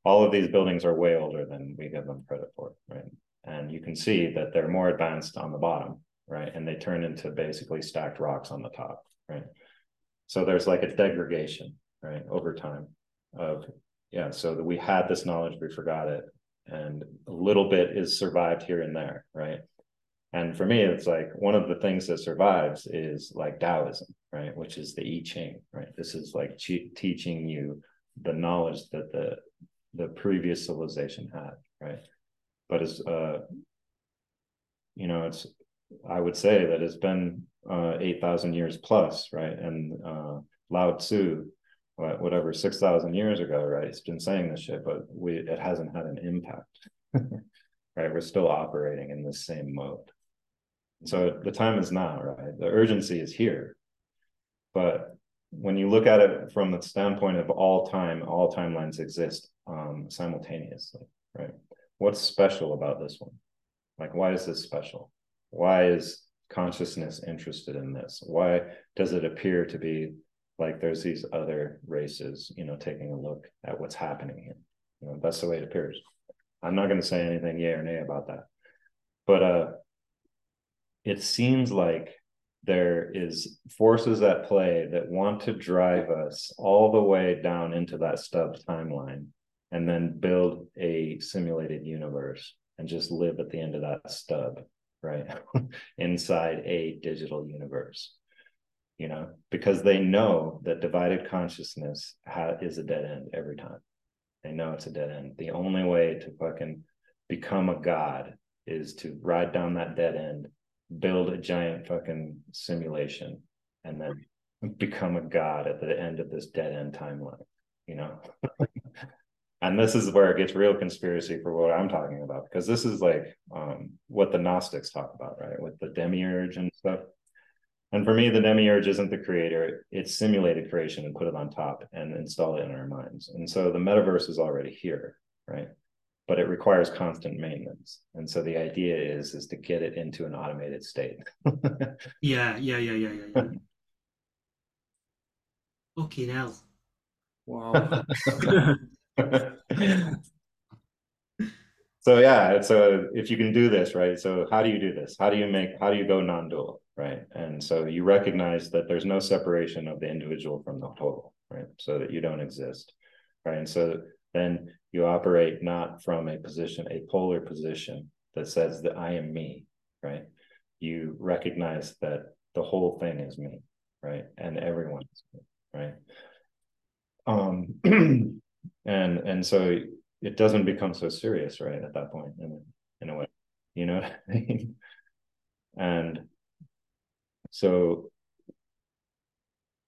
all of these buildings are way older than we give them credit for, right? And you can see that they're more advanced on the bottom, right? And they turn into basically stacked rocks on the top, right? So there's like a degradation, right, over time of yeah. So that we had this knowledge, we forgot it, and a little bit is survived here and there, right? And for me, it's like one of the things that survives is like Taoism, right? Which is the I Ching, right? This is like teaching you the knowledge that the the previous civilization had, right? But it's uh, you know, it's I would say that it's been uh, 8,000 years plus, right? And uh, Lao Tzu, whatever, 6,000 years ago, right? It's been saying this shit, but we it hasn't had an impact, *laughs* right? We're still operating in the same mode. So the time is now, right? The urgency is here. But when you look at it from the standpoint of all time, all timelines exist um, simultaneously, right? What's special about this one? Like, why is this special? Why is consciousness interested in this? Why does it appear to be like there's these other races, you know, taking a look at what's happening here? You know, that's the way it appears. I'm not going to say anything yay or nay about that, but uh, it seems like there is forces at play that want to drive us all the way down into that stub timeline and then build a simulated universe and just live at the end of that stub right? *laughs* Inside a digital universe you know? Because they know that divided consciousness ha- is a dead end every time. They know it's a dead end. The only way to fucking become a god is to ride down that dead end build a giant fucking simulation and then become a god at the end of this dead end timeline you know *laughs* and this is where it gets real conspiracy for what I'm talking about because this is like um, what the Gnostics talk about, right? With the demiurge and stuff. And for me, the demiurge isn't the creator; it's simulated creation and put it on top and install it in our minds. And so the metaverse is already here, right? But it requires constant maintenance. And so the idea is is to get it into an automated state. *laughs* yeah, yeah, yeah, yeah, yeah. yeah. *laughs* Fucking hell. Wow. *laughs* so yeah so if you can do this right so how do you do this? How do you make how do you go non-dual right? And so you recognize that there's no separation of the individual from the total right so that you don't exist right? And so then you operate not from a position a polar position that says that i am me right? You recognize that the whole thing is me right and everyone is me right? Um *clears throat* and and so it doesn't become so serious right at that point in, in a way you know? What i mean and so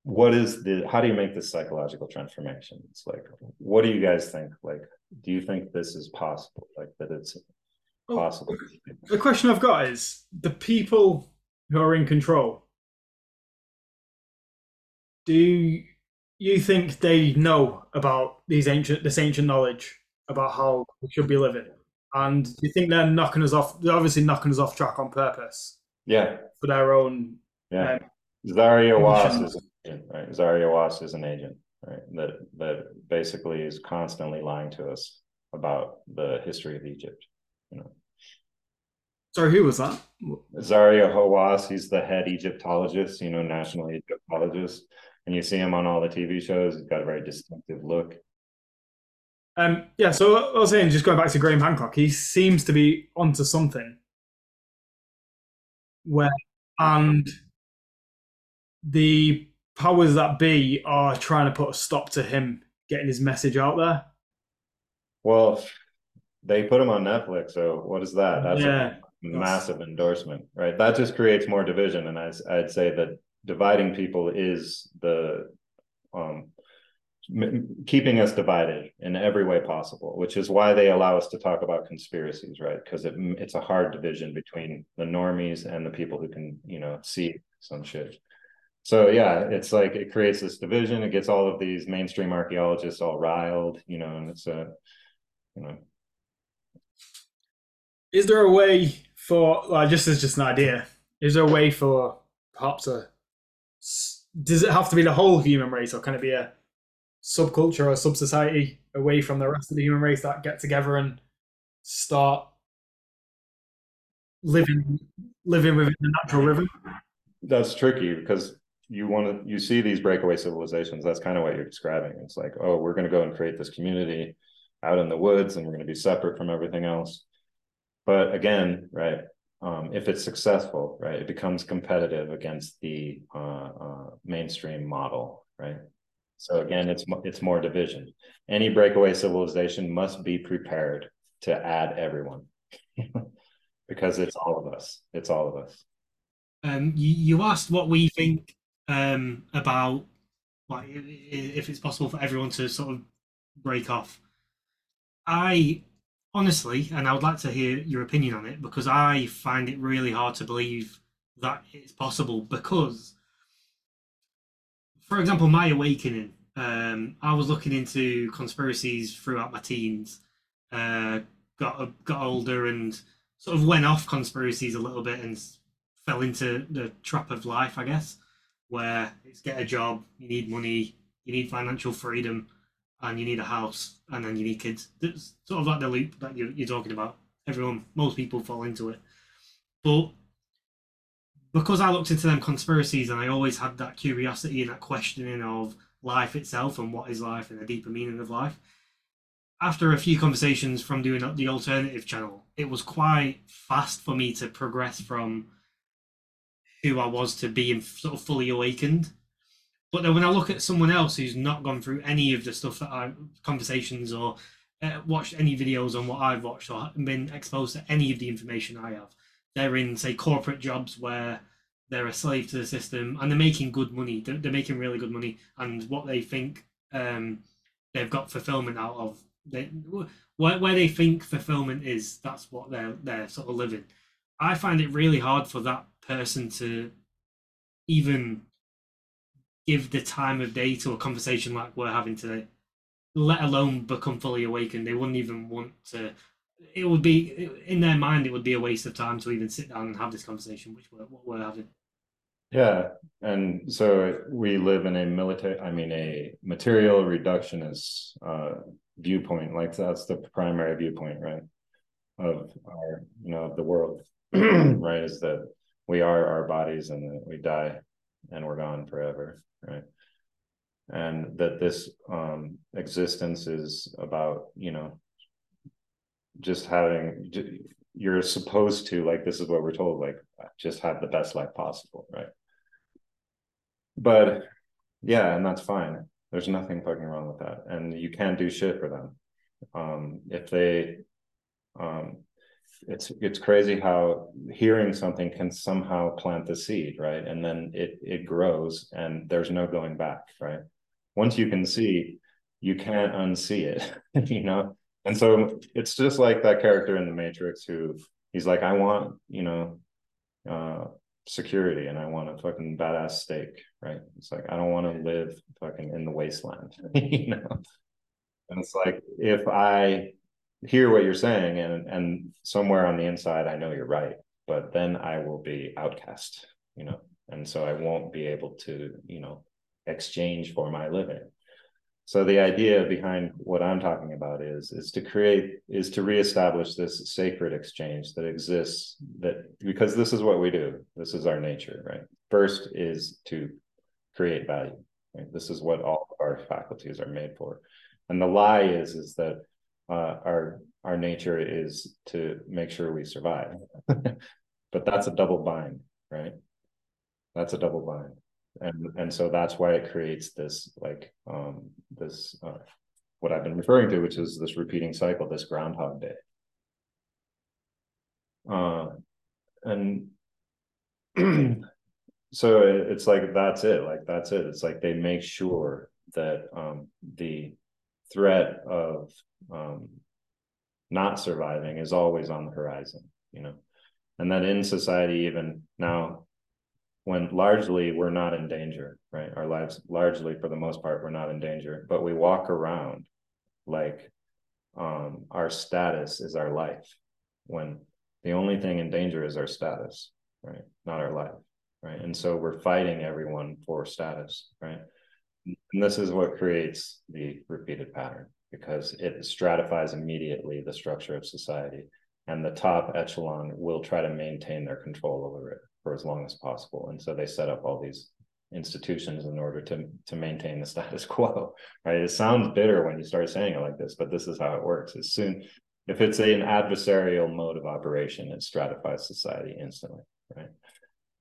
what is the how do you make this psychological transformation? It's like what do you guys think? Like do you think this is possible? Like that it's possible? well, the question i've got is the people who are in control. Do you think they know about these ancient this ancient knowledge about how we should be living? And you think they're knocking us off they're obviously knocking us off track on purpose? Yeah. For their own yeah. um, Zahi Hawass is an agent, right? Zahi Hawass is an agent right? That that basically is constantly lying to us about the history of Egypt you know? Sorry, who was that? Zahi Hawass, he's the head Egyptologist, you know, national Egyptologist and you see him on all the TV shows. He's got a very distinctive look. Um, yeah, so I was saying, just going back to Graham Hancock, he seems to be onto something. Where and the powers that be are trying to put a stop to him getting his message out there? Well, they put him on Netflix, so what is that? That's yeah, a massive endorsement, right? That just creates more division, and I, I'd say that dividing people is the um, keeping us divided in every way possible, which is why they allow us to talk about conspiracies, right? Because it, it's a hard division between the normies and the people who can, you know, see some shit. So yeah, it's like it creates this division. It gets all of these mainstream archaeologists all riled, you know, and it's a, you know. Is there a way for, like, just as just an idea, is there a way for perhaps a, does it have to be the whole human race or can it be a subculture or sub society away from the rest of the human race that get together and start living living within the natural rhythm? That's tricky because you want to you see these breakaway civilizations that's kind of what you're describing. It's like oh we're going to go and create this community out in the woods and we're going to be separate from everything else. But again right um, if it's successful right it becomes competitive against the uh, uh, mainstream model right so again, it's it's more division. Any breakaway civilization must be prepared to add everyone, *laughs* because it's all of us. It's all of us. Um, you, you asked what we think um, about like if it's possible for everyone to sort of break off. I honestly, and I would like to hear your opinion on it because I find it really hard to believe that it's possible because for example, my awakening. Um, I was looking into conspiracies throughout my teens. Uh, got got older and sort of went off conspiracies a little bit and fell into the trap of life, I guess, where it's get a job, you need money, you need financial freedom, and you need a house, and then you need kids. It's sort of like the loop that you're, you're talking about. Everyone, most people fall into it, but because I looked into them conspiracies and I always had that curiosity and that questioning of life itself and what is life and the deeper meaning of life. After a few conversations from doing the alternative channel, it was quite fast for me to progress from who I was to being sort of fully awakened. But then when I look at someone else who's not gone through any of the stuff that I conversations or uh, watched any videos on what I've watched or been exposed to any of the information I have, they're in say corporate jobs where they're a slave to the system and they're making good money. They're, they're making really good money and what they think um, they've got fulfillment out of they where, where they think fulfillment is that's what they're they're sort of living. I find it really hard for that person to even give the time of day to a conversation like we're having today let alone become fully awakened. They wouldn't even want to it would be in their mind it would be a waste of time to even sit down and have this conversation which we're, what we're having. Yeah and so we live in a military i mean a material reductionist uh, viewpoint. Like that's the primary viewpoint right of our you know of the world *clears throat* right is that we are our bodies and we die and we're gone forever right? And that this um existence is about you know just having you're supposed to like this is what we're told like just have the best life possible right? But yeah and that's fine. There's nothing fucking wrong with that. And you can't do shit for them. Um if they um it's it's crazy how hearing something can somehow plant the seed right and then it it grows and there's no going back right once you can see you can't unsee it *laughs* you know and so it's just like that character in the Matrix who he's like, I want, you know, uh, security and I want a fucking badass steak, right? It's like I don't want to live fucking in the wasteland, *laughs* you know. And it's like if I hear what you're saying and and somewhere on the inside I know you're right, but then I will be outcast, you know, and so I won't be able to, you know, exchange for my living. So the idea behind what i'm talking about is is to create is to reestablish this sacred exchange that exists that because this is what we do. This is our nature right? First is to create value right? this is what all our faculties are made for. And the lie is is that uh, our our nature is to make sure we survive *laughs* but that's a double bind right that's a double bind and and so that's why it creates this like um this uh, what I've been referring to, which is this repeating cycle, this Groundhog Day. Uh, and *clears throat* so it's like that's it, like that's it. It's like they make sure that um, the threat of um, not surviving is always on the horizon, you know, and that in society, even now, when largely we're not in danger, right? Our lives, largely for the most part, we're not in danger, but we walk around like um, our status is our life when the only thing in danger is our status, right? Not our life, right? And so we're fighting everyone for status, right? And this is what creates the repeated pattern because it stratifies immediately the structure of society and the top echelon will try to maintain their control over it for as long as possible. And so they set up all these institutions in order to to maintain the *laughs* status quo right? It sounds bitter when you start saying it like this but this is how it works. As soon if it's a, an adversarial mode of operation it stratifies society instantly right?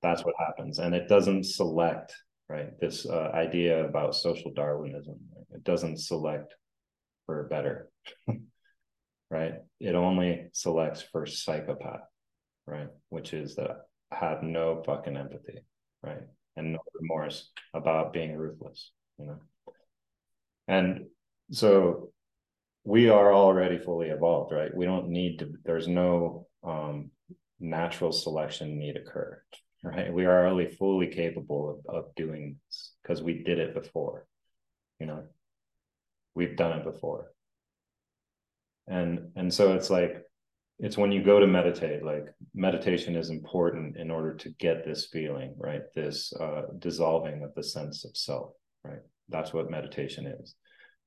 That's what happens. And it doesn't select right? This uh, idea about social Darwinism, it doesn't select for better *laughs* right? It only selects for psychopath right? Which is that have no fucking empathy right? And no remorse about being ruthless you know? And so we are already fully evolved right? We don't need to there's no um natural selection need occur right we are already fully capable of, of doing this because we did it before you know? We've done it before. And and so it's like it's when you go to meditate like meditation is important in order to get this feeling right? This uh, dissolving of the sense of self right? That's what meditation is.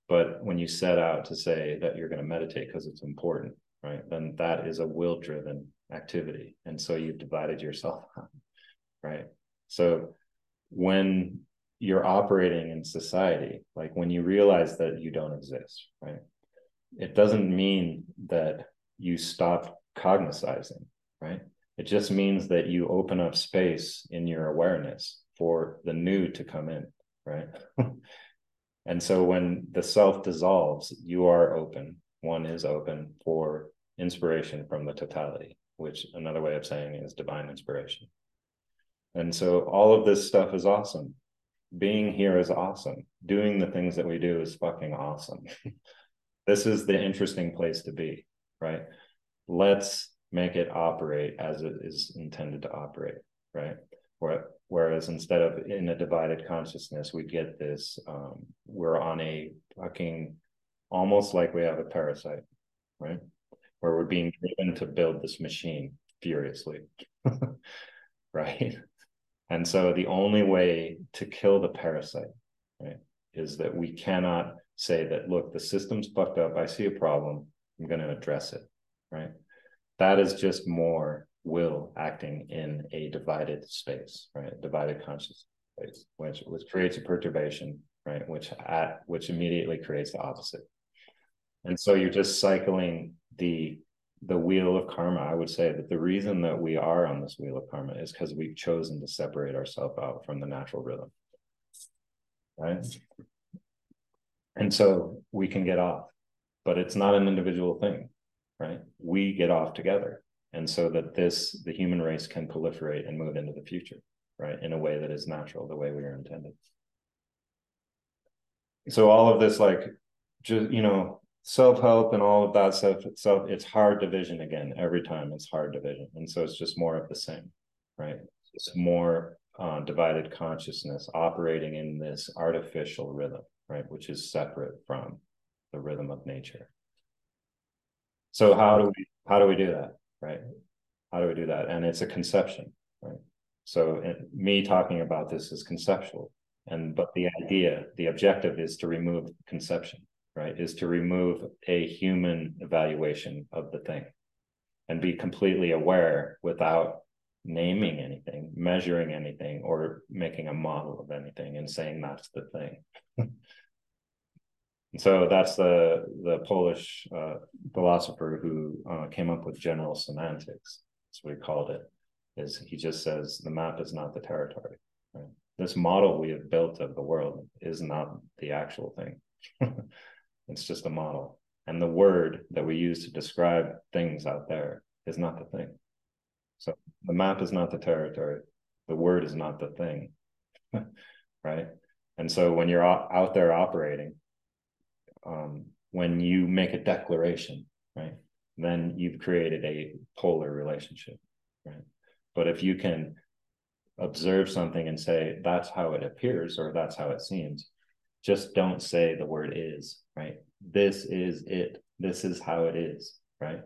But when you set out to say that you're going to meditate because it's important right then that is a will driven activity and so you've divided yourself *laughs* right so when you're operating in society like when you realize that you don't exist right it doesn't mean that you stop cognizing, right? It just means that you open up space in your awareness for the new to come in, right? *laughs* and so when the self dissolves, you are open. One is open for inspiration from the totality, which another way of saying is divine inspiration. And so all of this stuff is awesome. Being here is awesome. Doing the things that we do is fucking awesome. *laughs* this is the interesting place to be, right? let's make it operate as it is intended to operate, right? Whereas instead of in a divided consciousness, we get this, um, we're on a fucking, almost like we have a parasite, right? Where we're being driven to build this machine furiously, *laughs* right? And so the only way to kill the parasite, right, is that we cannot say that, look, the system's fucked up. I see a problem. I'm going to address it right? That is just more will acting in a divided space, right? Divided conscious space, which which creates a perturbation, right? Which at which immediately creates the opposite. And so you're just cycling the the wheel of karma. I would say that the reason that we are on this wheel of karma is because we've chosen to separate ourselves out from the natural rhythm. Right. And so we can get off, but it's not an individual thing right? We get off together. And so that this, the human race can proliferate and move into the future, right? In a way that is natural, the way we are intended. So all of this, like, just, you know, self-help and all of that stuff, self, it's hard division again, every time it's hard division. And so it's just more of the same, right? It's more uh, divided consciousness operating in this artificial rhythm, right? Which is separate from the rhythm of nature. So how do we how do we do that, right? How do we do that? And it's a conception, right? So me talking about this is conceptual, and but the idea, the objective is to remove conception, right? Is to remove a human evaluation of the thing, and be completely aware without naming anything, measuring anything, or making a model of anything and saying that's the thing. *laughs* and so that's the the Polish uh, philosopher who uh, came up with general semantics. That's what he called it. Is he just says the map is not the territory. Right? this model we have built of the world is not the actual thing. *laughs* it's just a model. And the word that we use to describe things out there is not the thing. So the map is not the territory. The word is not the thing. *laughs* right. And so when you're out there operating, um, when you make a declaration, right, then you've created a polar relationship. Right. But if you can observe something and say, that's how it appears or that's how it seems, just don't say the word is, right? This is it. This is how it is, right?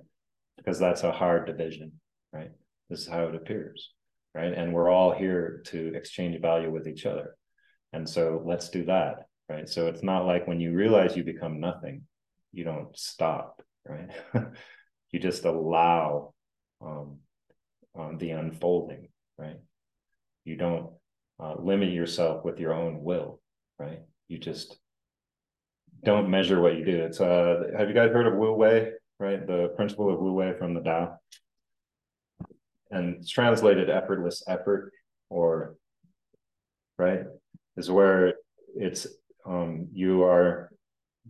Because that's a hard division, right? This is how it appears, right? And we're all here to exchange value with each other. And so let's do that, right? So it's not like when you realize you become nothing, you don't stop, right? *laughs* you just allow um, um, the unfolding, right? You don't uh, limit yourself with your own will, right? You just don't measure what you do. It's uh, have you guys heard of Wu Wei, right? The principle of Wu Wei from the Tao, and it's translated effortless effort, or right, is where it's um, you are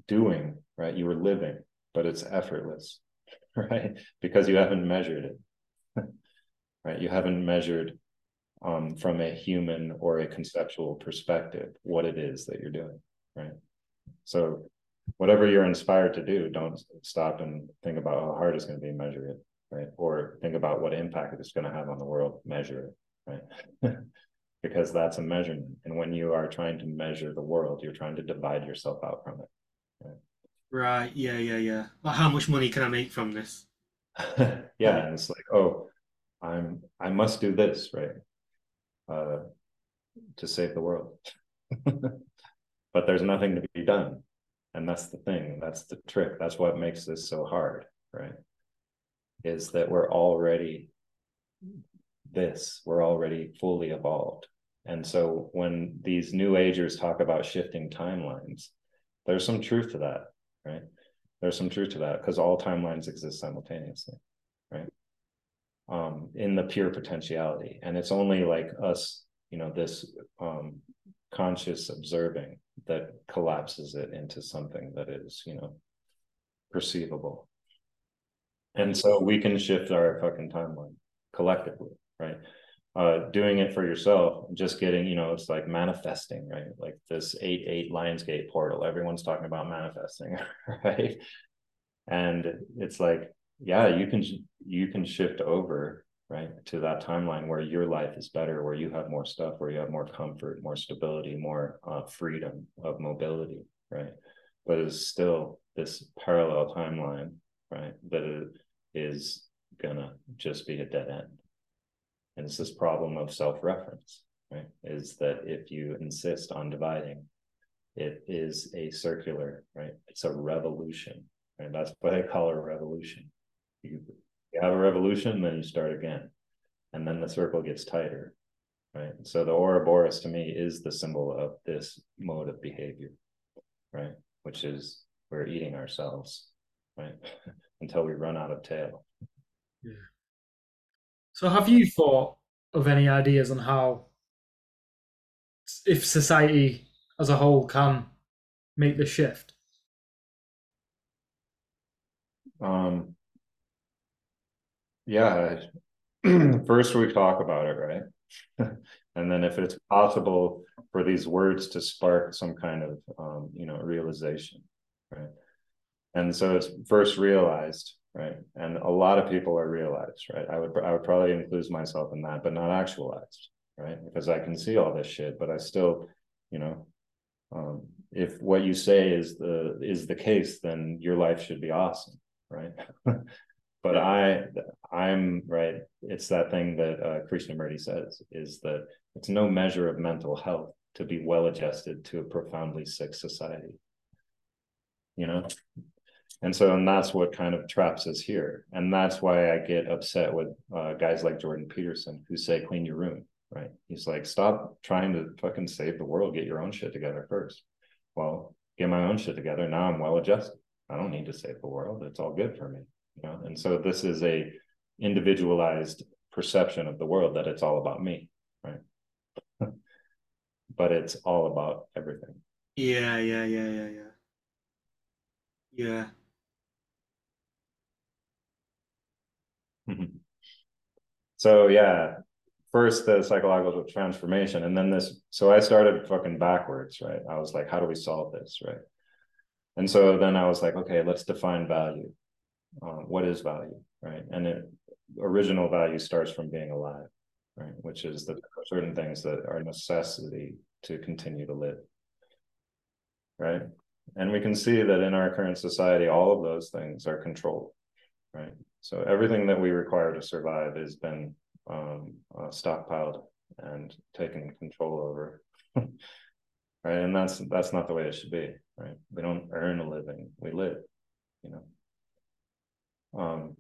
doing, right? You are living, but it's effortless, *laughs* right? Because you haven't measured it, *laughs* right? You haven't measured um, from a human or a conceptual perspective what it is that you're doing, right? So whatever you're inspired to do, don't stop and think about how hard it's going to be, measure it, right? Or think about what impact it's going to have on the world, measure it, right? *laughs* because that's a measurement. And when you are trying to measure the world, you're trying to divide yourself out from it. Right. right. Yeah. Yeah. Yeah. Well, how much money can I make from this? *laughs* yeah. And it's like, oh, I'm, I must do this, right? Uh, to save the world. *laughs* but there's nothing to be done. And that's the thing. That's the trick. That's what makes this so hard, right? Is that we're already this, we're already fully evolved. And so when these new agers talk about shifting timelines, there's some truth to that, right? There's some truth to that because all timelines exist simultaneously, right? Um, in the pure potentiality. And it's only like us, you know, this um, conscious observing that collapses it into something that is, you know, perceivable. And so we can shift our fucking timeline collectively, right? Uh, doing it for yourself, just getting, you know, it's like manifesting, right? Like this eight eight Lionsgate portal. Everyone's talking about manifesting, *laughs* right? And it's like, yeah, you can you can shift over right to that timeline where your life is better where you have more stuff where you have more comfort more stability more uh, freedom of mobility right? But it's still this parallel timeline right that is gonna just be a dead end. And it's this problem of self-reference right is that if you insist on dividing it is a circular right? It's a revolution and that's what i call a revolution you you have a revolution, then you start again. And then the circle gets tighter. Right. So the Ouroboros to me is the symbol of this mode of behavior, right? Which is we're eating ourselves, right? *laughs* Until we run out of tail. Yeah. So have you thought of any ideas on how if society as a whole can make the shift? Um yeah *clears throat* first we talk about it right? *laughs* And then if it's possible for these words to spark some kind of um, you know realization right? And so it's first realized right? And a lot of people are realized right? I would i would probably include myself in that but not actualized right? Because i can see all this shit but i still you know um, if what you say is the is the case then your life should be awesome right *laughs* but I I'm right. It's that thing that uh, Krishnamurti says is that it's no measure of mental health to be well adjusted to a profoundly sick society. You know, and so and that's what kind of traps us here, and that's why I get upset with uh, guys like Jordan Peterson who say clean your room. Right? He's like, stop trying to fucking save the world. Get your own shit together first. Well, get my own shit together. Now I'm well adjusted. I don't need to save the world. It's all good for me you know and so this is a individualized perception of the world that it's all about me right *laughs* but it's all about everything. Yeah, yeah, yeah, yeah, yeah. Yeah. Mm-hmm. So yeah, first the psychological transformation, and then this. So I started fucking backwards, right? I was like, how do we solve this, right? And so then I was like, okay, let's define value. Uh, what is value, right? And it, original value starts from being alive, right? Which is that certain things that are necessity to continue to live, right? And we can see that in our current society, all of those things are controlled, right? So everything that we require to survive has been um, uh, stockpiled and taken control over, *laughs* right? And that's that's not the way it should be, right? We don't earn a living; we live, you know. Um,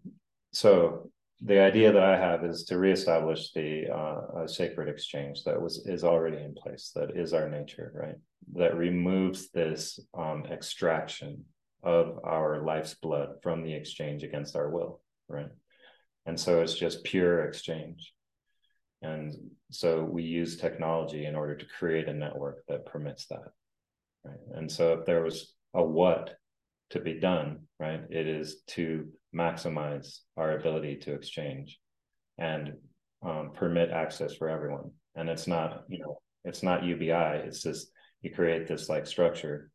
so the idea that I have is to reestablish the uh, sacred exchange that was is already in place, that is our nature, right? That removes this um, extraction of our life's blood from the exchange against our will, right? And so it's just pure exchange. And so we use technology in order to create a network that permits that, right? And so if there was a what to be done, right, it is to maximize our ability to exchange and um, permit access for everyone. And it's not, you know, it's not UBI. It's just you create this like structure,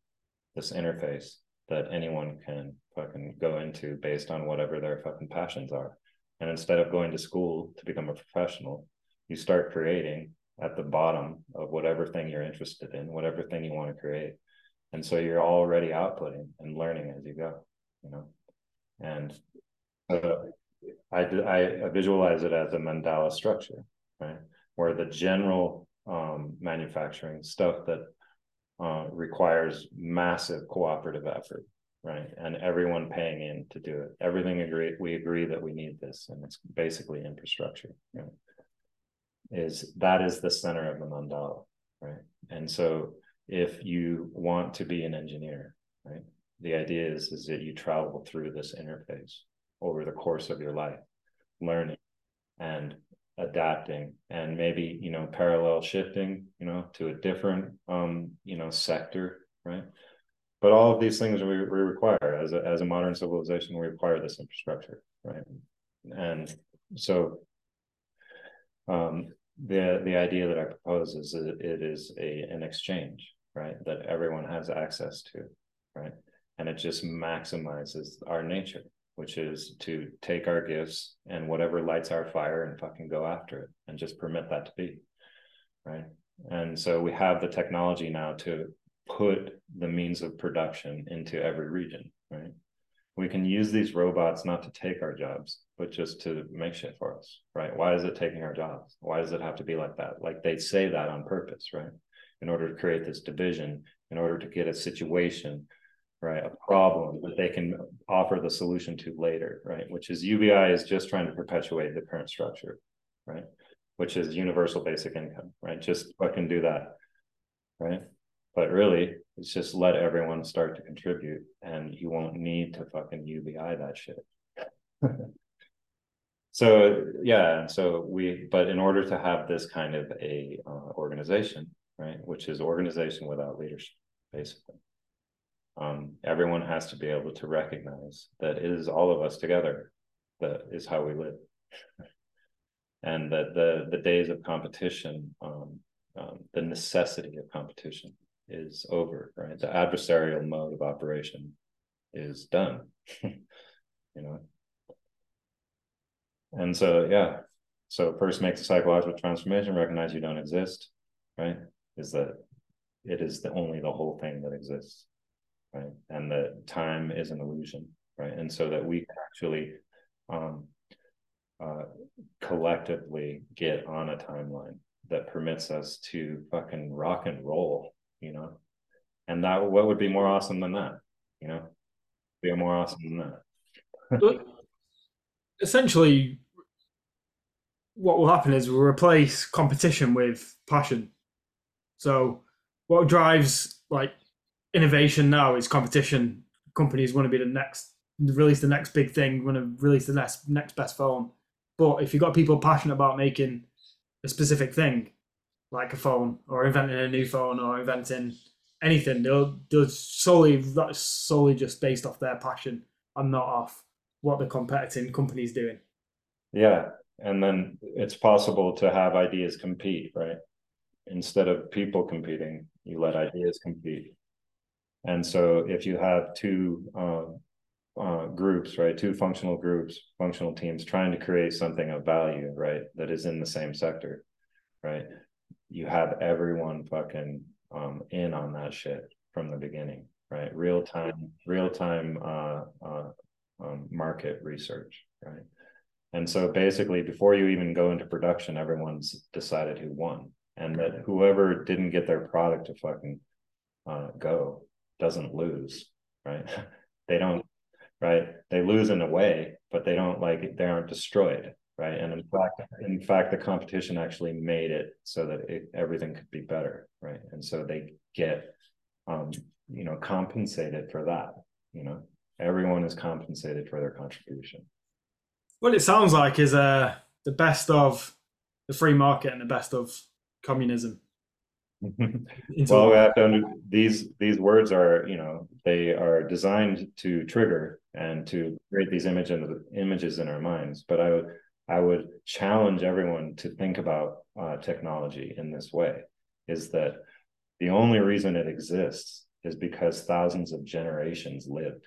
this interface that anyone can fucking go into based on whatever their fucking passions are. And instead of going to school to become a professional, you start creating at the bottom of whatever thing you're interested in, whatever thing you want to create. And so you're already outputting and learning as you go, you know. And uh, I, I visualize it as a mandala structure, right? Where the general um, manufacturing stuff that uh, requires massive cooperative effort, right? And everyone paying in to do it. Everything agree we agree that we need this, and it's basically infrastructure. Right? Is that is the center of the mandala, right? And so if you want to be an engineer, right? The idea is is that you travel through this interface over the course of your life learning and adapting and maybe you know parallel shifting you know to a different um you know sector right? But all of these things we, we require. As a, as a modern civilization we require this infrastructure right? And so um the the idea that i propose is that it is a an exchange right that everyone has access to right and it just maximizes our nature which is to take our gifts and whatever lights our fire and fucking go after it and just permit that to be right? And so we have the technology now to put the means of production into every region right? We can use these robots not to take our jobs but just to make shit for us right? Why is it taking our jobs? Why does it have to be like that? Like they say that on purpose right? In order to create this division in order to get a situation right a problem that they can offer the solution to later right which is ubi is just trying to perpetuate the current structure right which is universal basic income right just fucking do that right? But really it's just let everyone start to contribute and you won't need to fucking ubi that shit. *laughs* So yeah so we but in order to have this kind of a uh, organization right which is organization without leadership basically um, everyone has to be able to recognize that it is all of us together that is how we live. *laughs* And that the the days of competition um, um, the necessity of competition is over right? The adversarial mode of operation is done *laughs* you know? And so yeah. So first make the psychological transformation recognize you don't exist right? Is that it is the only the whole thing that exists right? And that time is an illusion, right? And so that we can actually um, uh, collectively get on a timeline that permits us to fucking rock and roll, you know? And that what would be more awesome than that, you know? Be more awesome than that. essentially, what will happen is we'll replace competition with passion. So, what drives like innovation now is competition. Companies want to be the next, release the next big thing, want to release the next next best phone. But if you've got people passionate about making a specific thing, like a phone or inventing a new phone or inventing anything. They'll they'll solely that's solely just based off their passion and not off what the competing company's doing. Yeah, and then it's possible to have ideas compete, right? Instead of people competing, you let ideas compete. And so if you have two uh, uh, groups, right, two functional groups, functional teams trying to create something of value, right, that is in the same sector, right, you have everyone fucking um, in on that shit from the beginning, right? Real time, real time uh, uh, um, market research, right? And so basically, before you even go into production, everyone's decided who won, and that whoever didn't get their product to fucking uh, go doesn't lose, right? *laughs* they don't, right? They lose in a way, but they don't like they aren't destroyed, right? And in fact, in fact, the competition actually made it so that it, everything could be better, right? And so they get, um, you know, compensated for that. You know, everyone is compensated for their contribution. What it sounds like is uh, the best of the free market and the best of communism. *laughs* well, we have to, these these words are you know they are designed to trigger and to create these image in, images in our minds. But I would I would challenge everyone to think about uh, technology in this way: is that the only reason it exists is because thousands of generations lived,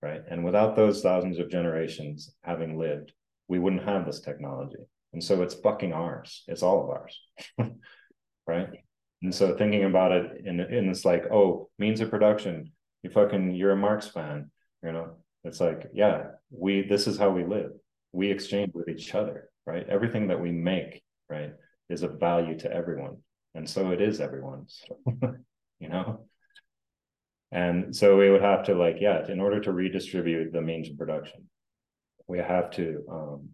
right? And without those thousands of generations having lived, we wouldn't have this technology. And so it's fucking ours. It's all of ours, *laughs* right? And so thinking about it in in it's like, oh, means of production. You fucking you're a Marx fan, you know. It's like, yeah, we this is how we live. We exchange with each other, right? Everything that we make, right, is of value to everyone. And so it is everyone's, *laughs* you know. And so we would have to like, yeah, in order to redistribute the means of production, we have to um,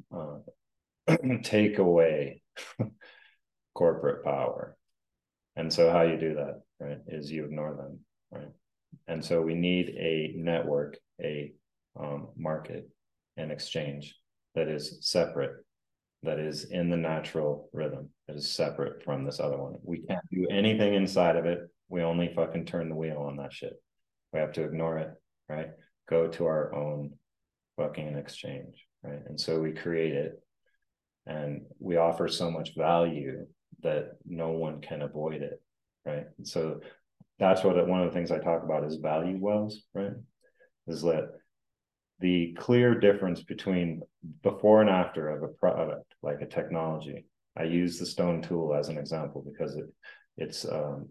uh, *clears throat* take away *laughs* corporate power and so how you do that, right, is you ignore them, right? And so we need a network, a um, market, an exchange that is separate, that is in the natural rhythm, that is separate from this other one. We can't do anything inside of it. We only fucking turn the wheel on that shit. We have to ignore it, right? Go to our own fucking exchange, right? And so we create it and we offer so much value that no one can avoid it, right? And so that's what one of the things I talk about is value wells, right? Is that the clear difference between before and after of a product like a technology. I use the stone tool as an example because it it's um,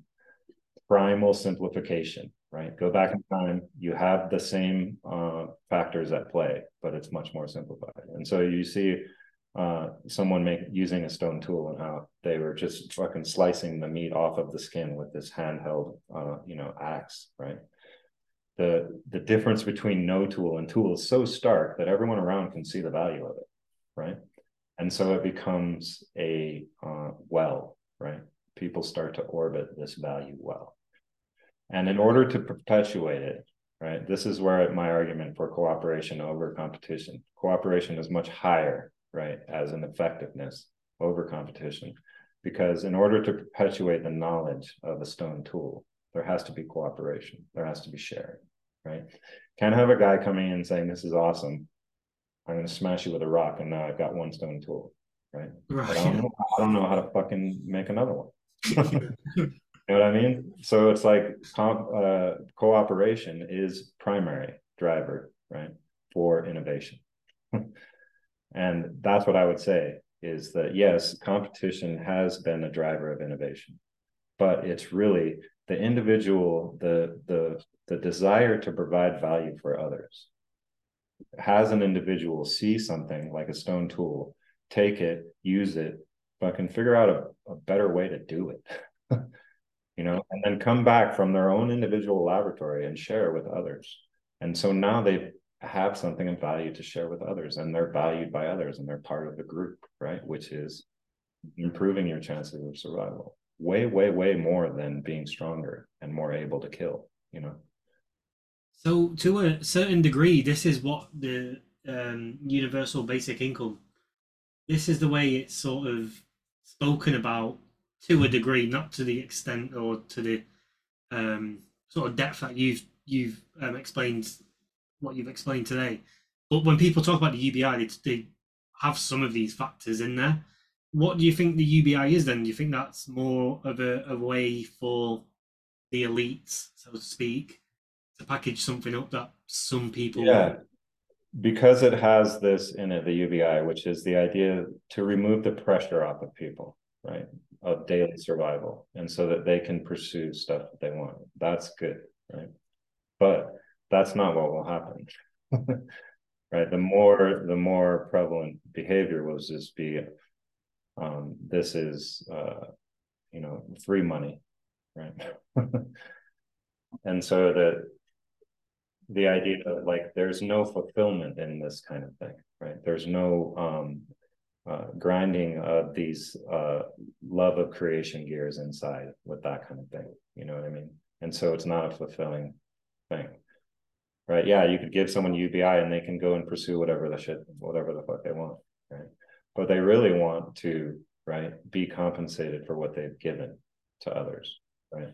primal simplification, right? Go back in time, you have the same uh, factors at play, but it's much more simplified. And so you see uh, someone make using a stone tool and how they were just fucking slicing the meat off of the skin with this handheld, uh, you know, axe, right? The the difference between no tool and tool is so stark that everyone around can see the value of it, right? And so it becomes a uh, well, right? People start to orbit this value well, and in order to perpetuate it, right? This is where my argument for cooperation over competition. Cooperation is much higher right, as an effectiveness over competition. Because in order to perpetuate the knowledge of a stone tool, there has to be cooperation, there has to be sharing, right? Can't have a guy coming in saying, This is awesome. I'm going to smash you with a rock, and now I've got one stone tool, right? right. I, don't know, I don't know how to fucking make another one. *laughs* you know what I mean? So it's like comp, uh, cooperation is primary driver, right, for innovation. *laughs* And that's what I would say is that yes, competition has been a driver of innovation, but it's really the individual, the the the desire to provide value for others. Has an individual see something like a stone tool, take it, use it, but can figure out a, a better way to do it. *laughs* you know, and then come back from their own individual laboratory and share with others. And so now they've have something of value to share with others and they're valued by others and they're part of the group right? Which is improving your chances of survival way way way more than being stronger and more able to kill you know? So to a certain degree this is what the um, universal basic income this is the way it's sort of spoken about to a degree, not to the extent or to the um, sort of depth that you've you've um, explained what you've explained today. But when people talk about the UBI, they, they have some of these factors in there. What do you think the UBI is then? Do you think that's more of a, a way for the elites, so to speak, to package something up that some people yeah because it has this in it the ubi which is the idea to remove the pressure off of people right of daily survival and so that they can pursue stuff that they want that's good right but that's not what will happen. *laughs* Right? The more the more prevalent behavior will just be um, this is uh, you know free money right? *laughs* And so the the idea of like there's no fulfillment in this kind of thing right? There's no um uh, grinding of these uh love of creation gears inside with that kind of thing you know what i mean? And so it's not a fulfilling thing right yeah you could give someone ubi and they can go and pursue whatever the shit whatever the fuck they want right but they really want to right be compensated for what they've given to others right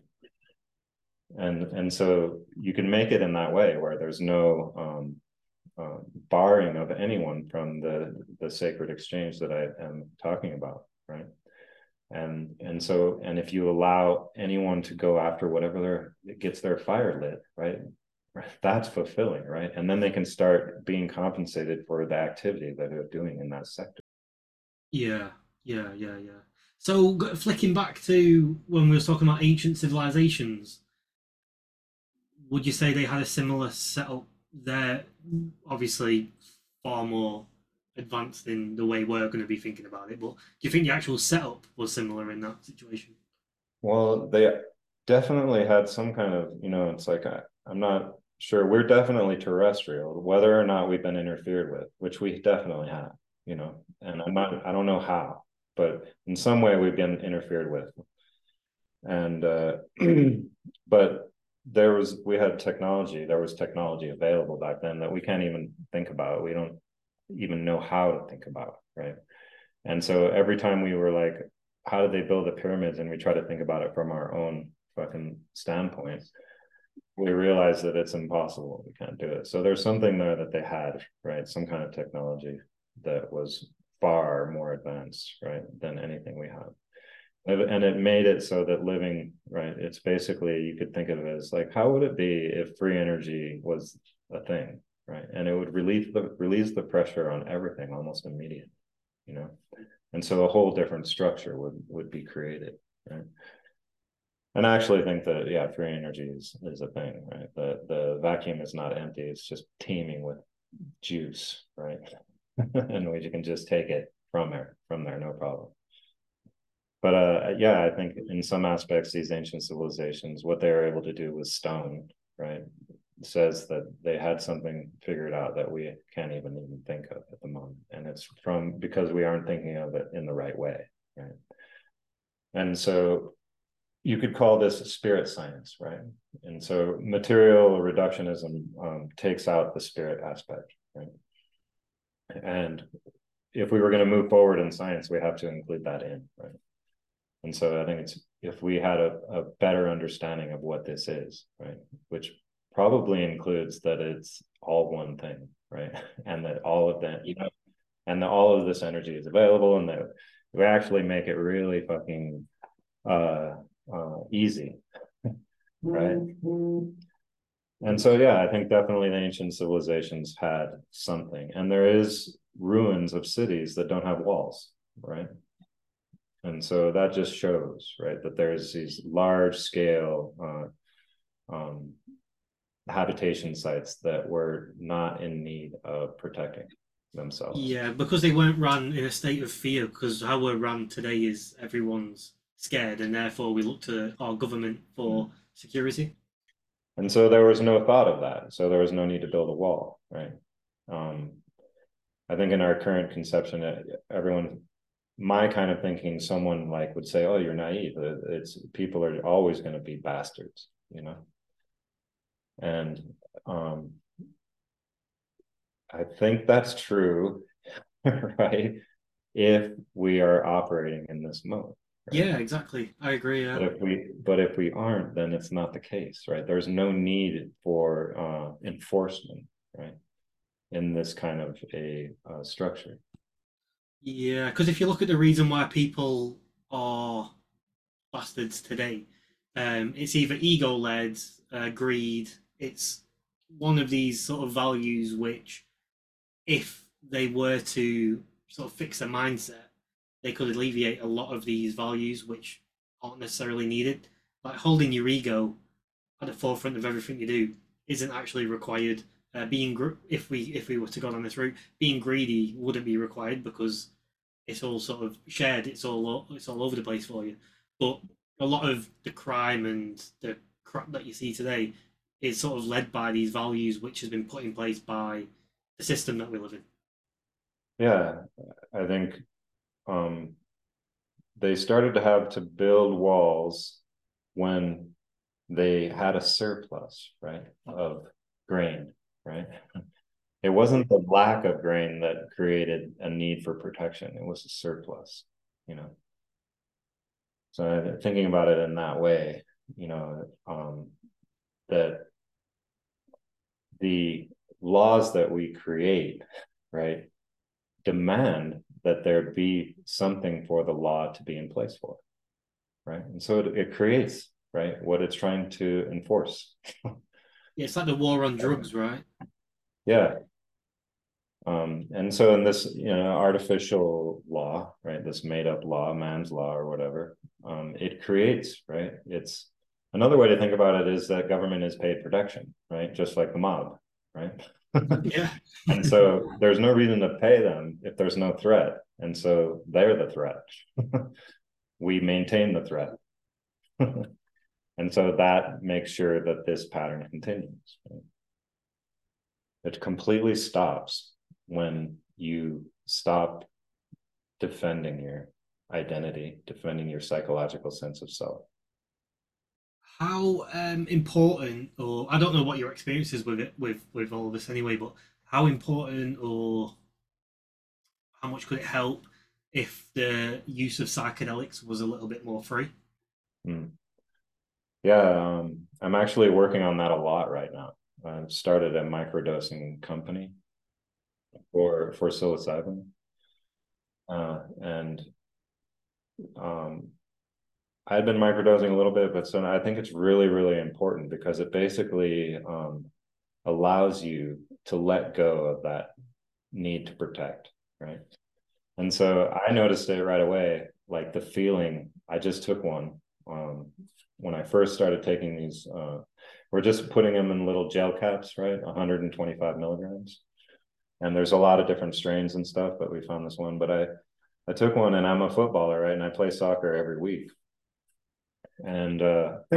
and and so you can make it in that way where there's no um, uh, barring of anyone from the the sacred exchange that I am talking about, right? And and so and if you allow anyone to go after whatever their it gets their fire lit, right? *laughs* That's fulfilling, right? And then they can start being compensated for the activity that they're doing in that sector. Yeah, yeah, yeah, yeah. So flicking back to when we were talking about ancient civilizations, would you say they had a similar setup there? Obviously, far more advanced in the way we're going to be thinking about it. But do you think the actual setup was similar in that situation? Well, they definitely had some kind of, you know, it's like I, I'm not sure. We're definitely terrestrial, whether or not we've been interfered with, which we definitely have, you know. And I'm not, I don't know how, but in some way we've been interfered with. And uh, *clears throat* but there was we had technology there was technology available back then that we can't even think about we don't even know how to think about right and so every time we were like how did they build the pyramids and we try to think about it from our own fucking standpoint we realize that it's impossible we can't do it. So there's something there that they had right? Some kind of technology that was far more advanced right than anything we have and it made it so that living right it's basically you could think of it as like how would it be if free energy was a thing right? And it would release the release the pressure on everything almost immediate you know? And so a whole different structure would would be created right and I actually think that yeah free energy is is a thing right? The the vacuum is not empty it's just teeming with juice right? *laughs* And we can just take it from there from there no problem. But uh, yeah, I think in some aspects, these ancient civilizations, what they were able to do with stone, right, says that they had something figured out that we can't even even think of at the moment, and it's from because we aren't thinking of it in the right way, right? And so you could call this spirit science, right? And so material reductionism um, takes out the spirit aspect, right? And if we were going to move forward in science, we have to include that in, right? And so I think it's if we had a, a better understanding of what this is, right, which probably includes that it's all one thing, right, *laughs* and that all of that, you know, and that all of this energy is available, and that we actually make it really fucking uh, uh, easy, *laughs* right? Mm-hmm. And so, yeah, I think definitely the ancient civilizations had something, and there is ruins of cities that don't have walls, right? and so that just shows right that there's these large scale uh, um, habitation sites that were not in need of protecting themselves yeah because they weren't run in a state of fear because how we're run today is everyone's scared and therefore we look to our government for security and so there was no thought of that so there was no need to build a wall right um, i think in our current conception everyone my kind of thinking, someone like would say, "Oh, you're naive. It's people are always going to be bastards," you know. And um, I think that's true, *laughs* right? If we are operating in this mode, Right? Yeah, exactly. I agree. Yeah. But if we but if we aren't, then it's not the case, right? There's no need for uh, enforcement, right? In this kind of a uh, structure. Yeah, because if you look at the reason why people are bastards today, um, it's either ego led, uh, greed. It's one of these sort of values which, if they were to sort of fix their mindset, they could alleviate a lot of these values which aren't necessarily needed. Like holding your ego at the forefront of everything you do isn't actually required. Uh, being gr- if we if we were to go down this route, being greedy wouldn't be required because it's all sort of shared. It's all it's all over the place for you. But a lot of the crime and the crap that you see today is sort of led by these values, which has been put in place by the system that we live in. Yeah, I think um, they started to have to build walls when they had a surplus, right, of grain, right? It wasn't the lack of grain that created a need for protection; it was a surplus, you know. So thinking about it in that way, you know, um, that the laws that we create, right, demand that there be something for the law to be in place for, right? And so it, it creates, right, what it's trying to enforce. *laughs* yeah, it's like the war on drugs, right? Yeah. Um, and so in this, you know, artificial law, right, this made up law, man's law or whatever, um, it creates, right? It's another way to think about it is that government is paid protection, right? Just like the mob, right? Yeah. *laughs* and so there's no reason to pay them if there's no threat. And so they're the threat. *laughs* we maintain the threat. *laughs* and so that makes sure that this pattern continues. It completely stops when you stop defending your identity, defending your psychological sense of self how um, important, or I don't know what your experience is with it, with with all this anyway, but how important or how much could it help if the use of psychedelics was a little bit more free? Hmm. Yeah, um, I'm actually working on that a lot right now. I've started a microdosing company for for psilocybin, uh, and um, I had been microdosing a little bit, but so I think it's really, really important because it basically um, allows you to let go of that need to protect, right? And so I noticed it right away, like the feeling. I just took one um, when I first started taking these. Uh, we're just putting them in little gel caps, right? 125 milligrams, and there's a lot of different strains and stuff, but we found this one. But I, I took one, and I'm a footballer, right? And I play soccer every week and uh, *clears throat*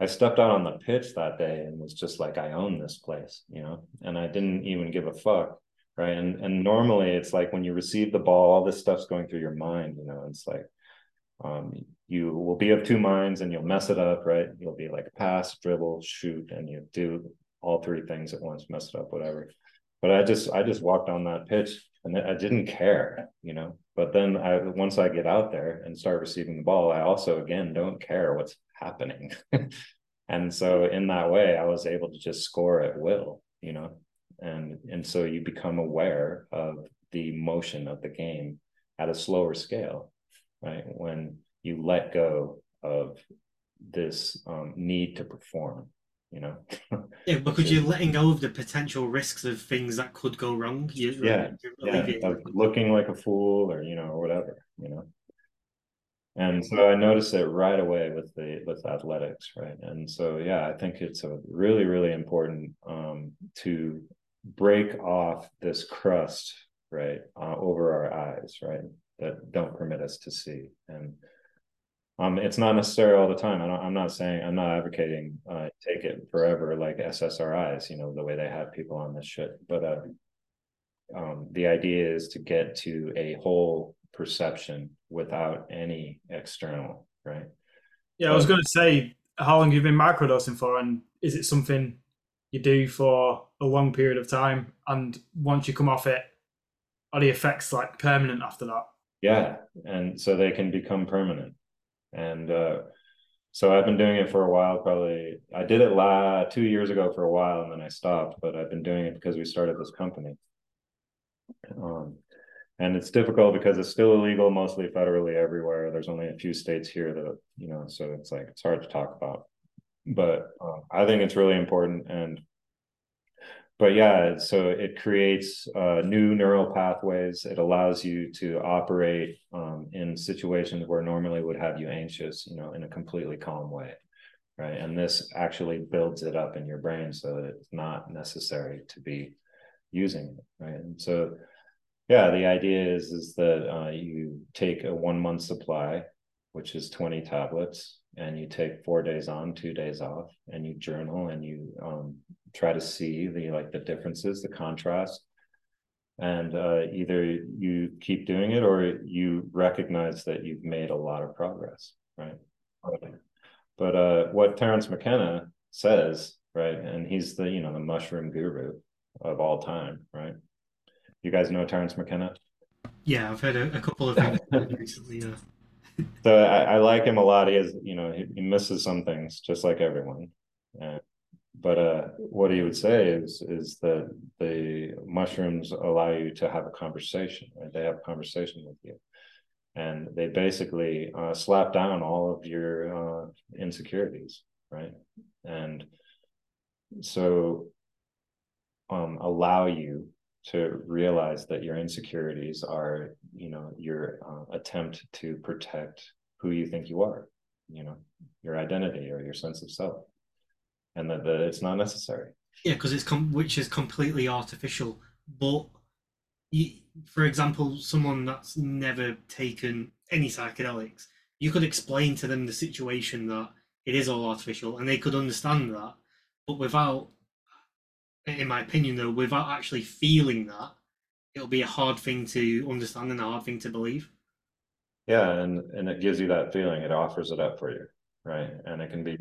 I stepped out on the pitch that day and was just like, I own this place, you know, and I didn't even give a fuck. Right. And and normally it's like when you receive the ball, all this stuff's going through your mind, you know, it's like um, you will be of two minds and you'll mess it up, right? You'll be like pass, dribble, shoot, and you do all three things at once, mess it up, whatever. But I just I just walked on that pitch and I didn't care, you know. But then I once I get out there and start receiving the ball, I also again don't care what's happening. *laughs* and so in that way, I was able to just score at will, you know. And and so you become aware of the motion of the game at a slower scale, right? When you let go of this um, need to perform you know. *laughs* yeah, because you're letting go of the potential risks of things that could go wrong. You're, yeah, you're yeah, looking like a fool or you know or whatever, you know. And so I noticed it right away with the with athletics, right? And so yeah, I think it's a really really important um, to break off this crust, right, uh, over our eyes, right, that don't permit us to see and um, it's not necessary all the time. I am not saying I'm not advocating uh, take it forever like SSRIs, you know, the way they have people on this shit. But uh, um, the idea is to get to a whole perception without any external, right? Yeah, but, I was going to say, how long you've been microdosing for, and is it something you do for a long period of time? And once you come off it, are the effects like permanent after that? Yeah, and so they can become permanent. And uh, so I've been doing it for a while. Probably I did it la two years ago for a while, and then I stopped. But I've been doing it because we started this company. Um, and it's difficult because it's still illegal, mostly federally everywhere. There's only a few states here that you know, so it's like it's hard to talk about. But um, I think it's really important, and but yeah, so it creates uh, new neural pathways. It allows you to operate um, in situations where normally would have you anxious, you know, in a completely calm way, right? And this actually builds it up in your brain so that it's not necessary to be using it, right? And so, yeah, the idea is is that uh, you take a one month supply, which is twenty tablets, and you take four days on, two days off, and you journal and you um, try to see the like the differences, the contrast, and uh, either you keep doing it or you recognize that you've made a lot of progress, right? But uh, what Terence McKenna says, right, and he's the you know the mushroom guru of all time, right? You guys know Terence McKenna? Yeah, I've heard a, a couple of things *laughs* recently. Yeah so I, I, like him a lot. He has, you know, he, he misses some things just like everyone. Uh, but uh, what he would say is is that the mushrooms allow you to have a conversation. Right? They have a conversation with you, and they basically uh, slap down all of your uh, insecurities, right? And so um, allow you to realize that your insecurities are you know your uh, attempt to protect who you think you are you know your identity or your sense of self. And that, that it's not necessary. Yeah because it's com- which is completely artificial. But you, for example someone that's never taken any psychedelics you could explain to them the situation that it is all artificial and they could understand that but without in my opinion, though, without actually feeling that, it'll be a hard thing to understand and a hard thing to believe. Yeah, and and it gives you that feeling. It offers it up for you, right? And it can be,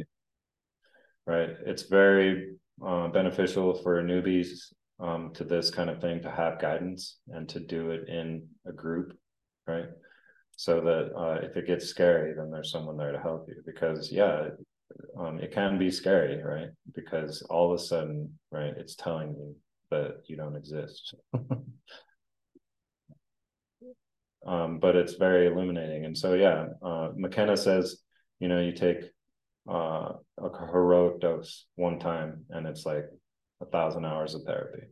right? It's very uh, beneficial for newbies um, to this kind of thing to have guidance and to do it in a group, right? So that uh, if it gets scary, then there's someone there to help you. Because yeah, um, it can be scary, right? Because all of a sudden, right, it's telling you that you don't exist. *laughs* um, but it's very illuminating. And so, yeah, uh, McKenna says, you know, you take uh, a heroic dose one time, and it's like a thousand hours of therapy.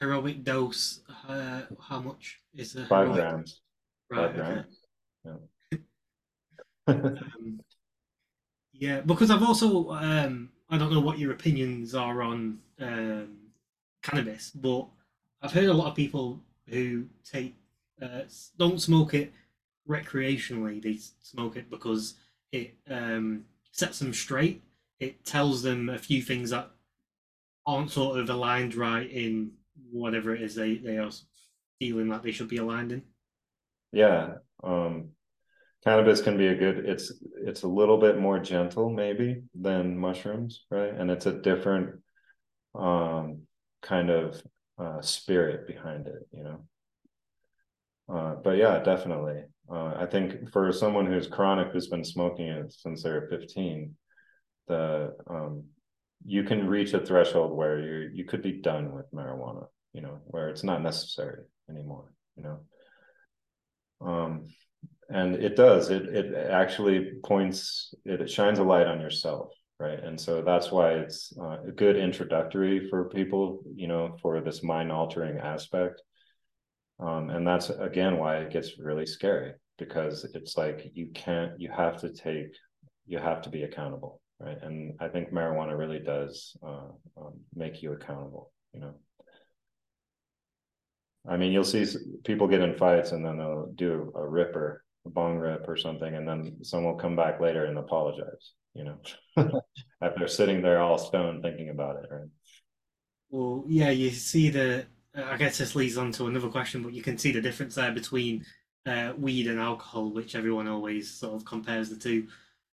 Heroic dose. Uh, how much is it? Five grams. Right, Five grams. Yeah um, yeah, because I've also um, I don't know what your opinions are on um, cannabis, but I've heard a lot of people who take uh, don't smoke it recreationally. They smoke it because it um, sets them straight. It tells them a few things that aren't sort of aligned right in whatever it is they, they are feeling like they should be aligned in. Yeah. Um, cannabis can be a good it's it's a little bit more gentle maybe than mushrooms right? And it's a different um kind of uh spirit behind it you know? Uh but yeah definitely. Uh i think for someone who's chronic who's been smoking it since they were 15 the um you can reach a threshold where you you could be done with marijuana you know where it's not necessary anymore you know? Um and it does it it actually points it, shines a light on yourself right? And so that's why it's uh, a good introductory for people you know for this mind altering aspect. Um, and that's again why it gets really scary because it's like you can't you have to take you have to be accountable right? And i think marijuana really does uh, um, make you accountable you know? I mean, you'll see people get in fights and then they'll do a ripper bong rip or something, and then someone will come back later and apologize. You know, *laughs* after sitting there all stoned thinking about it, right? Well, yeah, you see the. I guess this leads on to another question, but you can see the difference there between uh, weed and alcohol, which everyone always sort of compares the two.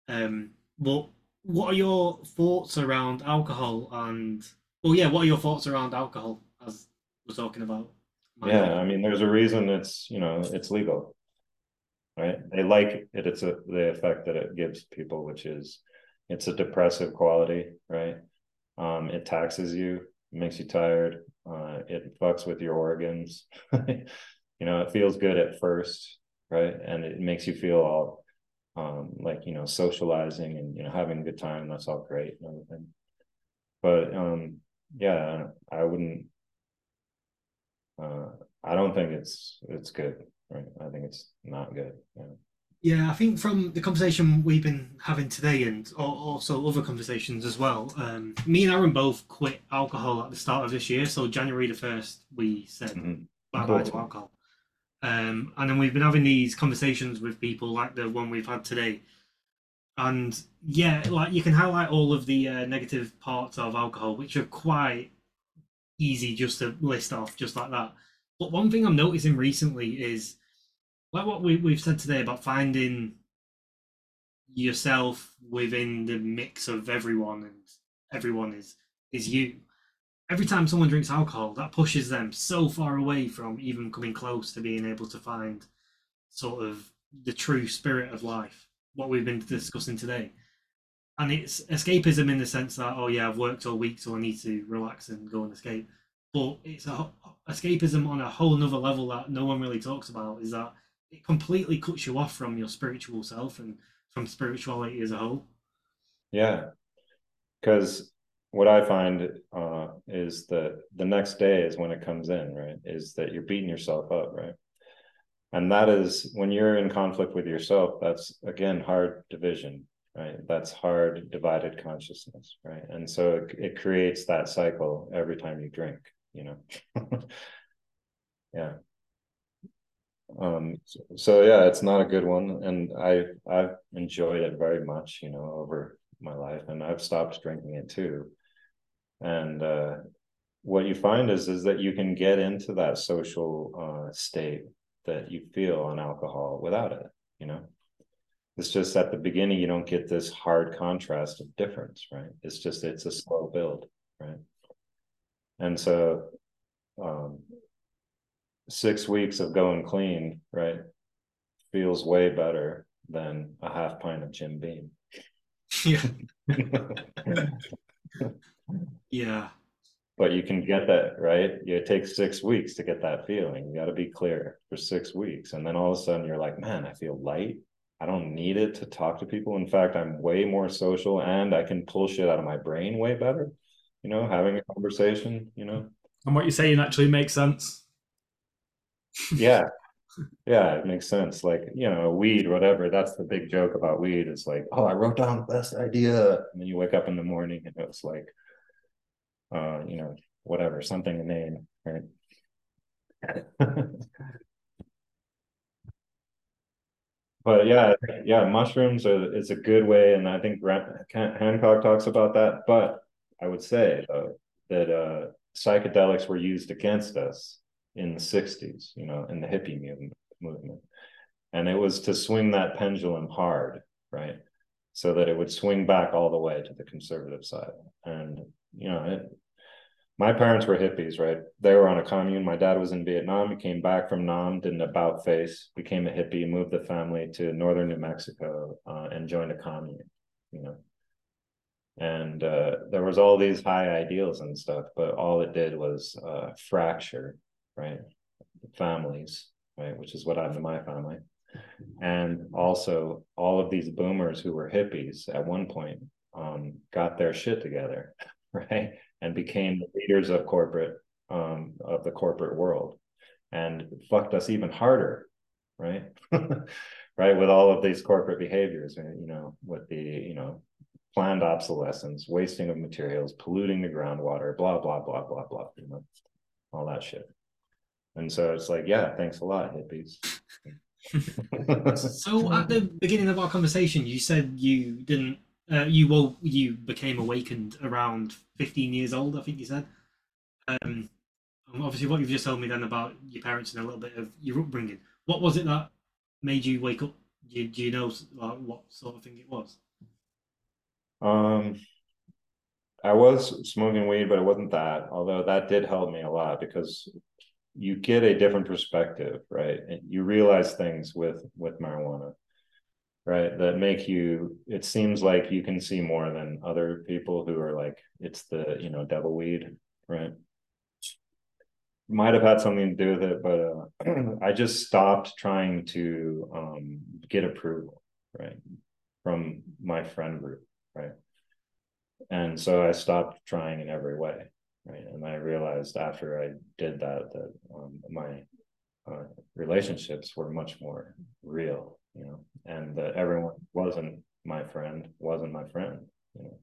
Um, but what are your thoughts around alcohol and? Well, yeah, what are your thoughts around alcohol as we're talking about? yeah i mean there's a reason it's you know it's legal right? They like it. It's a the effect that it gives people which is it's a depressive quality right? Um it taxes you makes you tired uh it fucks with your organs. *laughs* You know it feels good at first right? And it makes you feel all um like you know socializing and you know having a good time. That's all great and everything. But um yeah i wouldn't uh i don't think it's it's good right i think it's not good yeah Yeah, I think from the conversation we've been having today and also other conversations as well, um, me and Aaron both quit alcohol at the start of this year. So January the 1st, we said Mhm. bye bye to alcohol. Um, and then we've been having these conversations with people like the one we've had today. And yeah, like you can highlight all of the uh, negative parts of alcohol, which are quite easy just to list off, just like that. But one thing I'm noticing recently is like what we, we've said today about finding yourself within the mix of everyone and everyone is is you. Every time someone drinks alcohol that pushes them so far away from even coming close to being able to find sort of the true spirit of life what we've been discussing today. And it's escapism in the sense that oh yeah i've worked all week so i need to relax and go and escape. But it's a escapism on a whole nother level that no one really talks about is that it completely cuts you off from your spiritual self and from spirituality as a whole. Yeah, because what I find uh, is that the next day is when it comes in, right? Is that you're beating yourself up, right? And that is when you're in conflict with yourself. That's again hard division, right? That's hard divided consciousness, right? And so it, it creates that cycle every time you drink, you know. *laughs* yeah um so, yeah it's not a good one and i i've enjoyed it very much you know over my life and i've stopped drinking it too. And uh what you find is is that you can get into that social uh state that you feel on alcohol without it you know? It's just at the beginning you don't get this hard contrast of difference right? It's just it's a slow build right? And so um six weeks of going clean, right, feels way better than a half pint of Jim Beam. *laughs* Yeah. yeah. But you can get that, right? It takes six weeks to get that feeling. You got to be clear for six weeks. And then all of a sudden you're like, man, I feel light. I don't need it to talk to people. In fact, I'm way more social and I can pull shit out of my brain way better, you know, having a conversation, you know. And what you're saying actually makes sense. Yeah. Yeah it makes sense. Like you know weed whatever that's the big joke about weed it's like oh i wrote down the best idea. And then you wake up in the morning and it's like uh you know whatever something to name right? *laughs* But yeah yeah mushrooms are it's a good way and i think hancock talks about that but i would say though that uh psychedelics were used against us in the 60s, you know, in the hippie movement, movement. And it was to swing that pendulum hard, right? So that it would swing back all the way to the conservative side. And, you know, it, my parents were hippies, right? They were on a commune. My dad was in Vietnam. He came back from Nam, did an about face, became a hippie, moved the family to northern New Mexico uh, and joined a commune, you know. And uh, there was all these high ideals and stuff, but all it did was uh, fracture right? Families, right? Which is what happened to my family. And also, all of these boomers who were hippies at one point um, got their shit together, *laughs* right? And became the leaders of corporate, um, of the corporate world and fucked us even harder, right? *laughs* right? With all of these corporate behaviors, you know, with the, you know, planned obsolescence, wasting of materials, polluting the groundwater, blah, blah, blah, blah, blah, you know, all that shit. And so it's like, yeah, thanks a lot, hippies. so at the beginning of our conversation, you said you didn't, uh, you well, you became awakened around 15 years old. I think you said. Um, obviously, what you've just told me then about your parents and a little bit of your upbringing. What was it that made you wake up? Do you, do you know like, what sort of thing it was? Um, I was smoking weed, but it wasn't that. Although that did help me a lot because you get a different perspective, right? And you realize things with with marijuana, right? That make you. It seems like you can see more than other people who are like it's the you know devil weed, right? Might have had something to do with it, but uh, *clears throat* I just stopped trying to um, get approval, right, from my friend group, right, and so I stopped trying in every way right? And i realized after i did that that um, my uh, relationships were much more real you know and that everyone wasn't my friend wasn't my friend you know.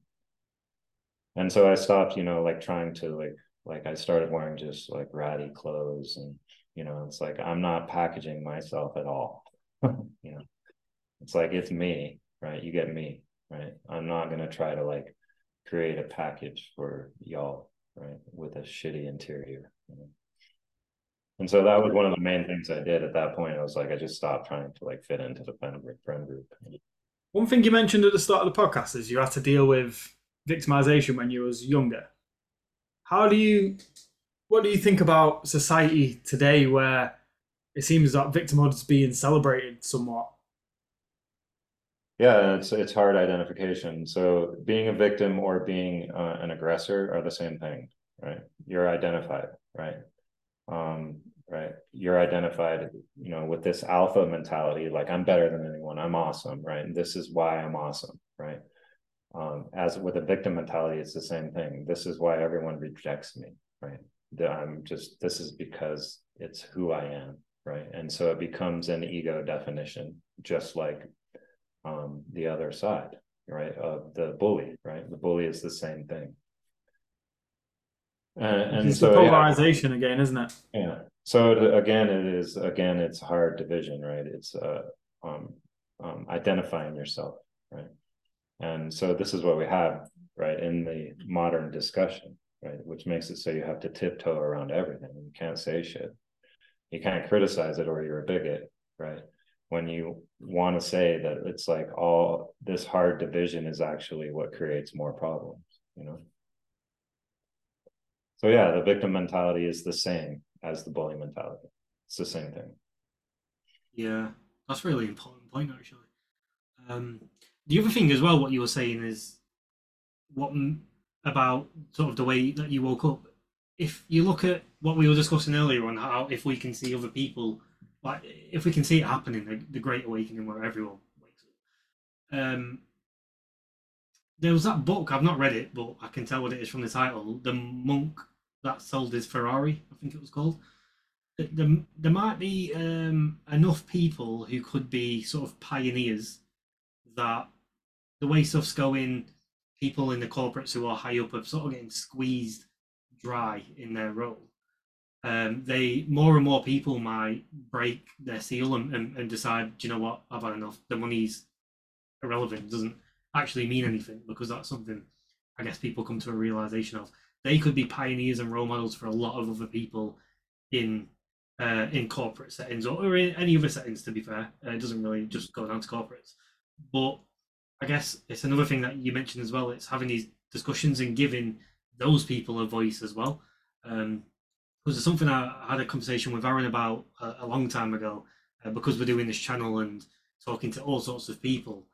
And so i stopped you know like trying to like like i started wearing just like ratty clothes and you know it's like i'm not packaging myself at all *laughs* you know. It's like it's me right? You get me right? I'm not going to try to like create a package for y'all right, with a shitty interior. And so that was one of the main things I did at that point. I was like, I just stopped trying to like fit into the friend group. One thing you mentioned at the start of the podcast is you had to deal with victimization when you was younger. How do you, what do you think about society today where it seems that victimhood is being celebrated somewhat? Yeah, it's it's hard identification. So being a victim or being uh, an aggressor are the same thing, right? You're identified, right? Um, right. You're identified, you know, with this alpha mentality, like I'm better than anyone, I'm awesome, right? And this is why I'm awesome, right? Um, as with a victim mentality, it's the same thing. This is why everyone rejects me, right? That I'm just this is because it's who I am, right? And so it becomes an ego definition, just like um, the other side, right? Of the bully, right? The bully is the same thing. And, and it's so the polarization yeah, again, isn't it? Yeah. So it, again, it is again, it's hard division, right? It's uh, um, um, identifying yourself, right? And so this is what we have, right, in the modern discussion, right, which makes it so you have to tiptoe around everything. You can't say shit. You can't criticize it, or you're a bigot, right? when you want to say that it's like all this hard division is actually what creates more problems you know? So yeah the victim mentality is the same as the bully mentality. It's the same thing. Yeah that's really important point actually. Um the other thing as well what you were saying is what about sort of the way that you woke up. If you look at what we were discussing earlier on how if we can see other people like if we can see it happening, the, the Great Awakening where everyone wakes up. Um, there was that book. I've not read it, but I can tell what it is from the title. The monk that sold his Ferrari, I think it was called. There, there might be um, enough people who could be sort of pioneers that the way stuff's going, people in the corporates who are high up are sort of getting squeezed dry in their role um, they more and more people might break their seal and, and, and decide, do you know what, I've had enough. The money's irrelevant, doesn't actually mean anything because that's something I guess people come to a realization of. They could be pioneers and role models for a lot of other people in uh, in corporate settings or, or in any other settings. To be fair, uh, it doesn't really just go down to corporates. But I guess it's another thing that you mentioned as well. It's having these discussions and giving those people a voice as well. Um, was something I had a conversation with Aaron about a, a long time ago uh, because we're doing this channel and talking to all sorts of people.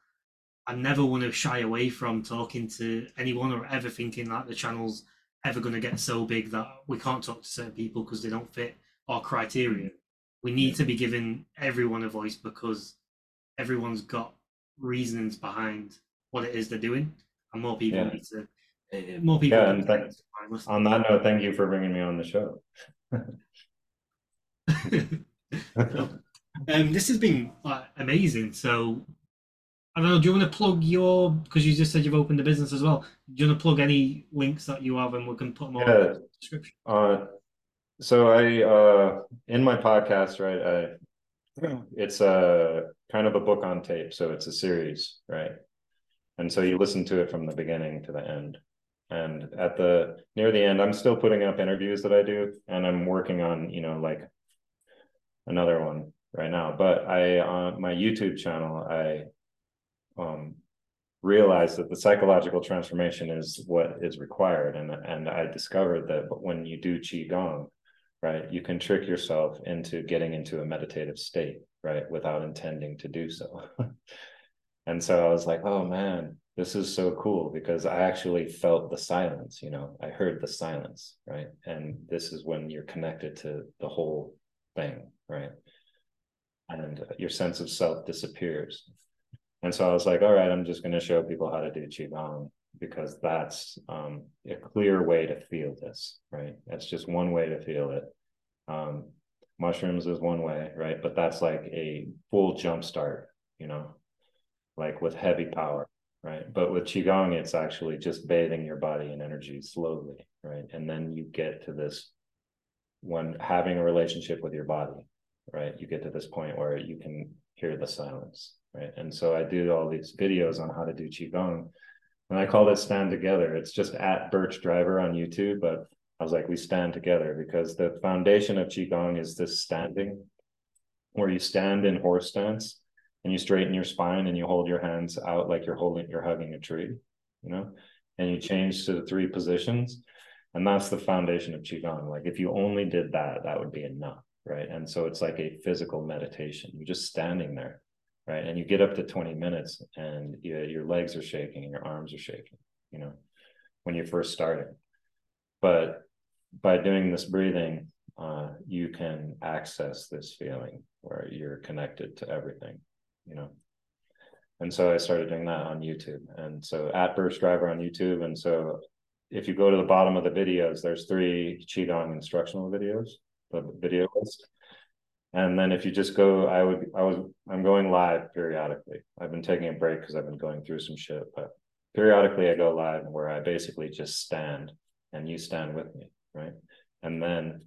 I never want to shy away from talking to anyone or ever thinking that the channel's ever going to get so big that we can't talk to certain people because they don't fit our criteria. We need to be giving everyone a voice because everyone's got reasons behind what it is they're doing, and more people yeah. need to uh, more people. Yeah, and on that note, thank you for bringing me on the show. *laughs* um, this has been like, amazing. So, I don't know. Do you want to plug your? Because you just said you've opened a business as well. Do you want to plug any links that you have, and we can put them yeah. in the description? Uh, so I, uh, in my podcast, right, I, it's a kind of a book on tape. So it's a series, right? And so you listen to it from the beginning to the end and at the near the end i'm still putting up interviews that i do and i'm working on you know like another one right now but i on my youtube channel i um realized that the psychological transformation is what is required and and i discovered that when you do qigong right? You can trick yourself into getting into a meditative state, right? Without intending to do so. *laughs* and so I was like, oh man, this is so cool because I actually felt the silence, you know, I heard the silence, right? And this is when you're connected to the whole thing, right? And your sense of self disappears. And so I was like, all right, I'm just going to show people how to do Qigong because that's um, a clear way to feel this, right? That's just one way to feel it. Um, mushrooms is one way, right? But that's like a full jump start, you know, like with heavy power, right? But with Qigong, it's actually just bathing your body in energy slowly, right? And then you get to this when having a relationship with your body, right? You get to this point where you can hear the silence, right? And so I do all these videos on how to do Qigong and I call it Stand Together. It's just at Burch Driver on YouTube, but I was like, we stand together because the foundation of Qigong is this standing, where you stand in horse stance and you straighten your spine and you hold your hands out like you're holding, you're hugging a tree, you know, and you change to the three positions. And that's the foundation of Qigong. Like if you only did that, that would be enough. Right. And so it's like a physical meditation. You're just standing there right? And you get up to 20 minutes and you, your legs are shaking and your arms are shaking, you know, when you're first starting. But by doing this breathing, uh, you can access this feeling where you're connected to everything, you know. And so I started doing that on YouTube. And so at Burch Driver on YouTube. And so if you go to the bottom of the videos, there's three Qigong instructional videos, the video list. And then if you just go, I would, I was, I'm going live periodically. I've been taking a break because I've been going through some shit, but periodically I go live where I basically just stand and you stand with me, right? And then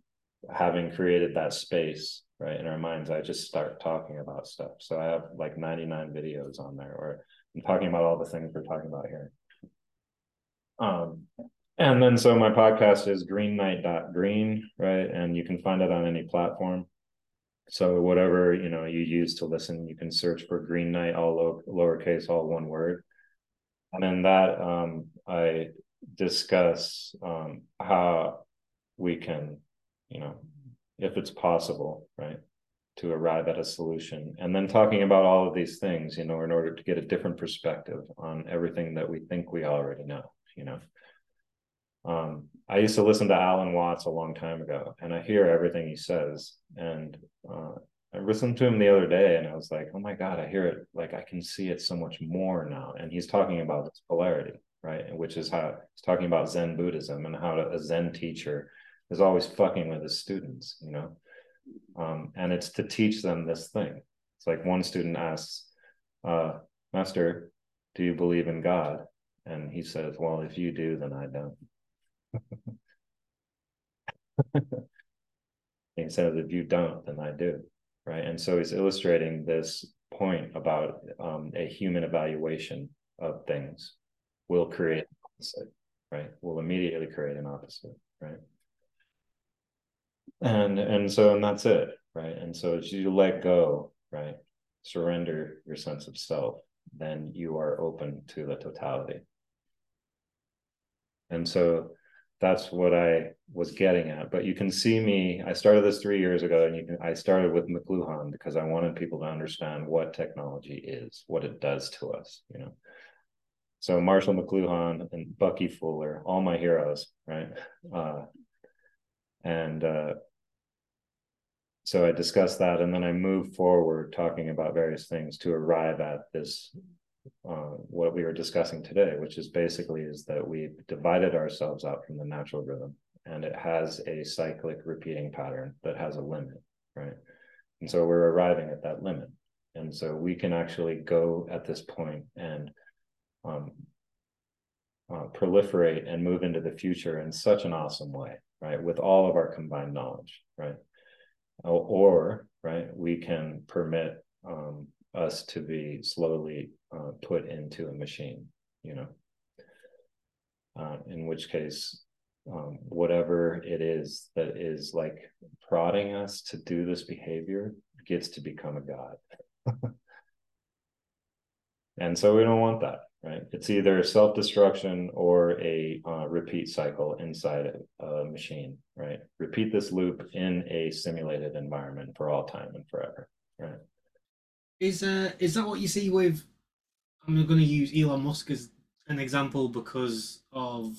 having created that space, right, in our minds, I just start talking about stuff. So I have like 99 videos on there where I'm talking about all the things we're talking about here. Um, and then so my podcast is Green Knight? And you can find it on any platform. So whatever you know you use to listen, you can search for Green Knight, all low, lowercase, all one word, and in that um, I discuss um, how we can, you know, if it's possible, right, to arrive at a solution, and then talking about all of these things, you know, in order to get a different perspective on everything that we think we already know, you know. Um, I used to listen to Alan Watts a long time ago, and I hear everything he says. And uh, I listened to him the other day, and I was like, "Oh my god, I hear it! Like I can see it so much more now." And he's talking about this polarity, right? Which is how he's talking about Zen Buddhism and how to, a Zen teacher is always fucking with his students, you know. Um, and it's to teach them this thing. It's like one student asks, uh, "Master, do you believe in God?" And he says, "Well, if you do, then I don't." *laughs* he says, if you don't, then I do. Right. And so he's illustrating this point about um, a human evaluation of things will create an opposite, right? Will immediately create an opposite, right? And and so and that's it, right? And so as you let go, right, surrender your sense of self, then you are open to the totality. And so that's what I was getting at. But you can see me. I started this three years ago, and you can. I started with McLuhan because I wanted people to understand what technology is, what it does to us. You know. So Marshall McLuhan and Bucky Fuller, all my heroes, right? Uh, and uh, so I discussed that, and then I moved forward talking about various things to arrive at this uh, what we were discussing today, which is basically is that we've divided ourselves out from the natural rhythm, and it has a cyclic repeating pattern that has a limit, right? And so we're arriving at that limit, and so we can actually go at this point and um, uh, proliferate and move into the future in such an awesome way, right? With all of our combined knowledge, right? Or, right, we can permit um, us to be slowly uh, put into a machine, you know. Uh, in which case, um, whatever it is that is like prodding us to do this behavior gets to become a god. *laughs* and so we don't want that right it's either self-destruction or a uh, repeat cycle inside a machine right repeat this loop in a simulated environment for all time and forever right is uh is that what you see with i'm going to use elon musk as an example because of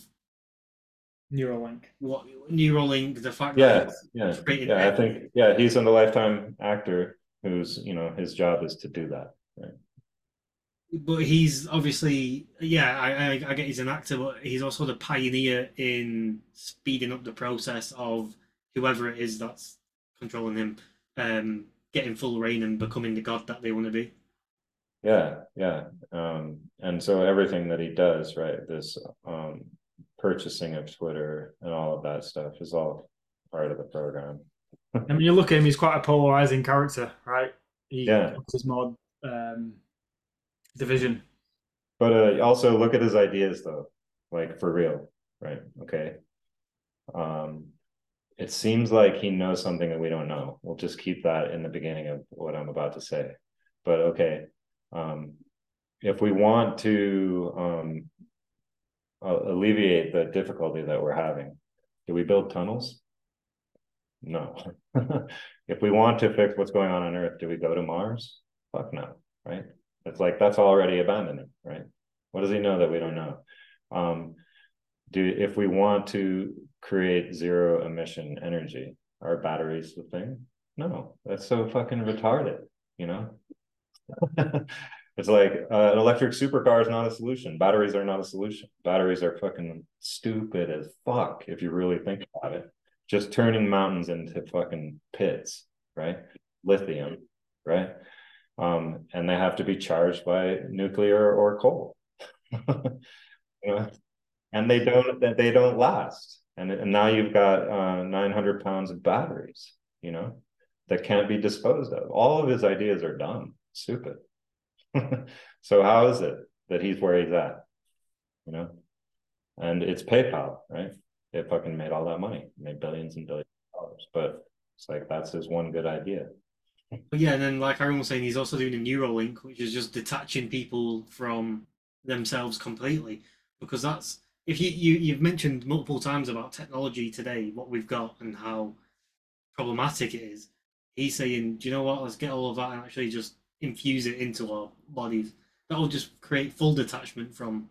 Neuralink. What Neuralink? The fact yeah, that yeah, yeah. I think yeah, he's a lifetime actor who's you know his job is to do that. Right? But he's obviously yeah. I, I I get he's an actor, but he's also the pioneer in speeding up the process of whoever it is that's controlling him, um, getting full rein and becoming the god that they want to be. Yeah, yeah. Um, and so everything that he does, right? This um, purchasing of Twitter and all of that stuff is all part of the program. I mean, you look at him; he's quite a polarizing character, right? He yeah, his more um, division. But uh, also look at his ideas, though, like for real, right? Okay. Um, it seems like he knows something that we don't know. We'll just keep that in the beginning of what I'm about to say. But okay, um, if we want to um, alleviate the difficulty that we're having. Do we build tunnels? No. *laughs* if we want to fix what's going on on Earth, do we go to Mars? Fuck no, right? It's like that's already abandoning, right? What does he know that we don't know? Um, do if we want to create zero emission energy, are batteries the thing? No, that's so fucking retarded, you know. *laughs* It's like uh, an electric supercar is not a solution. Batteries are not a solution. Batteries are fucking stupid as fuck if you really think about it. Just turning mountains into fucking pits, right? Lithium, right? Um, and they have to be charged by nuclear or coal. *laughs* And they don't they don't last. And, and now you've got uh, 900 pounds of batteries, you know, that can't be disposed of. All of his ideas are dumb, stupid. *laughs* so how is it that he's where he's at? You know, and it's PayPal, right? It fucking made all that money, made billions and billions of dollars. But it's like that's his one good idea. But yeah, and then like Aaron was saying, he's also doing a Neuralink, which is just detaching people from themselves completely. Because that's if you, you you've mentioned multiple times about technology today, what we've got and how problematic it is. He's saying, do you know what? Let's get all of that and actually just infuse it into our bodies. That will just create full detachment from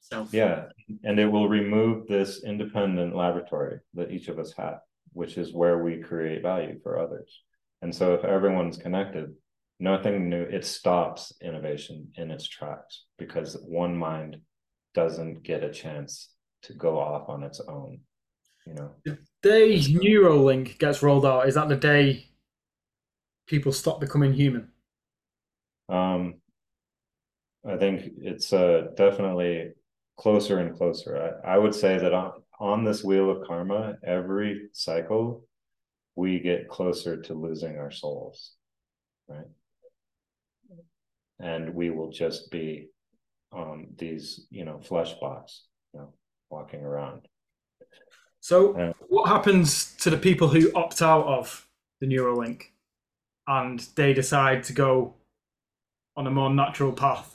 self. Yeah, and it will remove this independent laboratory that each of us have, which is where we create value for others. And so if everyone's connected, nothing new, it stops innovation in its tracks because one mind doesn't get a chance to go off on its own. You know, the day Neuralink gets rolled out, is that the day people stop becoming human? Um, I think it's uh, definitely closer and closer. I, I would say that on, on this wheel of karma, every cycle, we get closer to losing our souls, right? And we will just be um, these, you know, flesh bots, you know, walking around. So, and, what happens to the people who opt out of the Neuralink and they decide to go on a more natural path.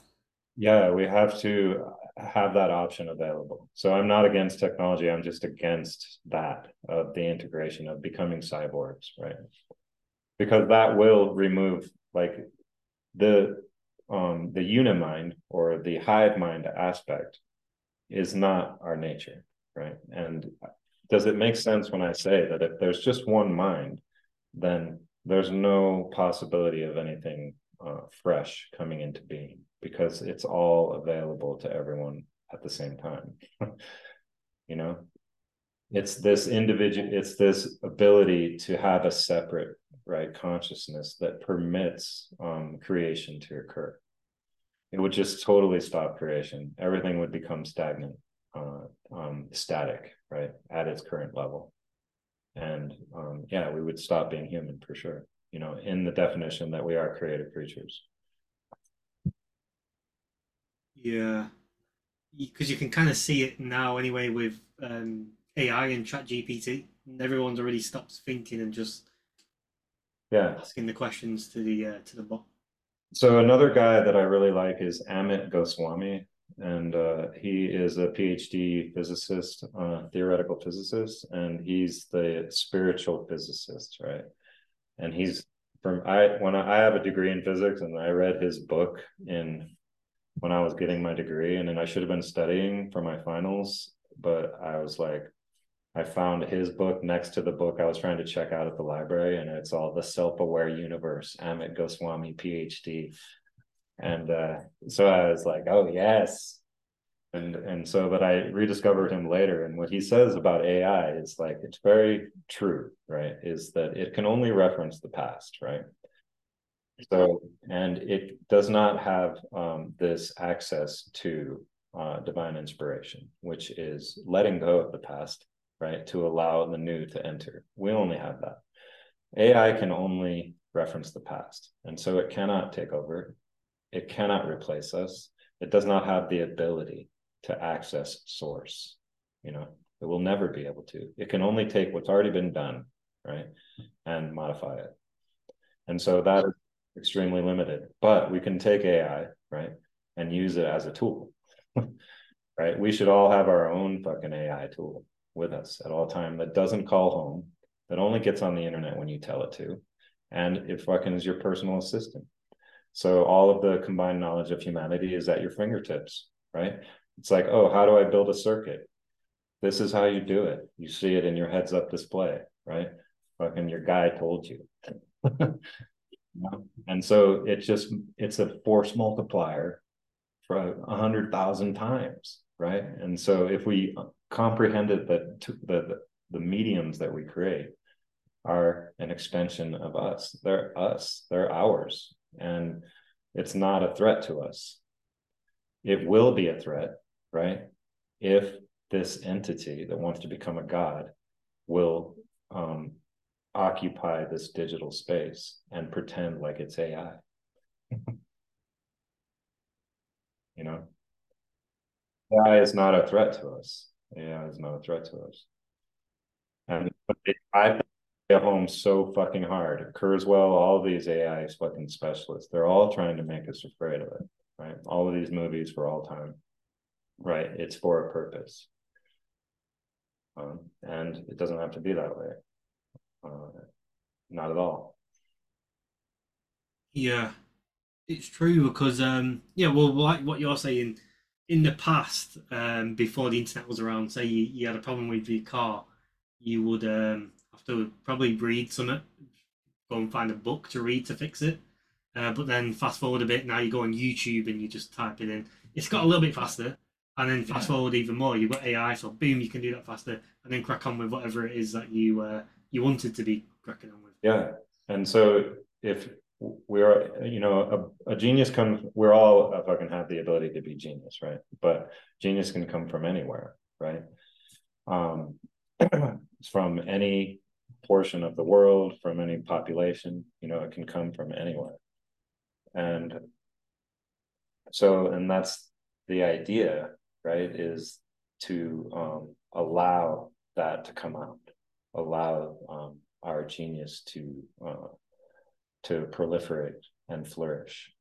Yeah, we have to have that option available. So I'm not against technology. I'm just against that of the integration of becoming cyborgs, right? Because that will remove like the um the unimind or the hive mind aspect is not our nature, right? And does it make sense when I say that if there's just one mind, then there's no possibility of anything uh, fresh coming into being because it's all available to everyone at the same time. *laughs* You know? It's this individual it's this ability to have a separate right consciousness that permits um, creation to occur. It would just totally stop creation. Everything would become stagnant uh, um, static right at its current level. And um, yeah we would stop being human for sure you know, in the definition that we are creative creatures. Yeah, because you can kind of see it now anyway with um, AI and Chat GPT. Everyone's already stopped thinking and just yeah asking the questions to the uh, to the bot. so another guy that I really like is Amit Goswami, and uh, he is a PhD physicist, uh, theoretical physicist, and he's the spiritual physicist, right? And he's from I when I, I have a degree in physics, and I read his book in when I was getting my degree, and then I should have been studying for my finals, but I was like, I found his book next to the book I was trying to check out at the library, and it's all the self-aware universe, Amit Goswami, PhD. And uh, so I was like, oh yes. And and so but I rediscovered him later. And what he says about AI is like it's very true, right? Is that it can only reference the past, right? So and it does not have um, this access to uh, divine inspiration, which is letting go of the past right? To allow the new to enter. We only have that. AI can only reference the past. And so it cannot take over. It cannot replace us. It does not have the ability to access source. You know, it will never be able to. It can only take what's already been done, right? And modify it. And so that is extremely limited. But we can take AI, right? And use it as a tool. *laughs* right? We should all have our own fucking AI tool with us at all time that doesn't call home, that only gets on the internet when you tell it to, and it fucking is your personal assistant. So all of the combined knowledge of humanity is at your fingertips, right? It's like, oh, how do I build a circuit? This is how you do it. You see it in your heads up display, right? Fucking your guy told you. *laughs* and so it just it's a force multiplier for a hundred thousand times, right? And so if we comprehended that the, the mediums that we create are an extension of us. They're us, they're ours. And it's not a threat to us. It will be a threat, right? If this entity that wants to become a god will um, occupy this digital space and pretend like it's AI. *laughs* you know, AI is not a threat to us. AI is not a threat to us. And I at home so fucking hard. Kurzweil, all these AI fucking specialists, they're all trying to make us afraid of it, right? All of these movies for all time, right? It's for a purpose. Um, and it doesn't have to be that way. Uh, not at all. Yeah, it's true because, um, yeah, well, like what you're saying, in the past, um, before the internet was around, say you, you had a problem with your car, you would um, have to probably read something, go and find a book to read to fix it. Uh, but then fast forward a bit, now you go on YouTube and you just type it in. It's got a little bit faster, and then fast yeah. forward even more, you've got AI, so boom, you can do that faster, and then crack on with whatever it is that you uh, you wanted to be cracking on with. Yeah, and so if we're you know a, a, genius comes we're all fucking have the ability to be genius right? But genius can come from anywhere right? Um *clears throat* from any portion of the world from any population you know it can come from anywhere. And so and that's the idea right is to um allow that to come out allow um our genius to uh, to proliferate and flourish.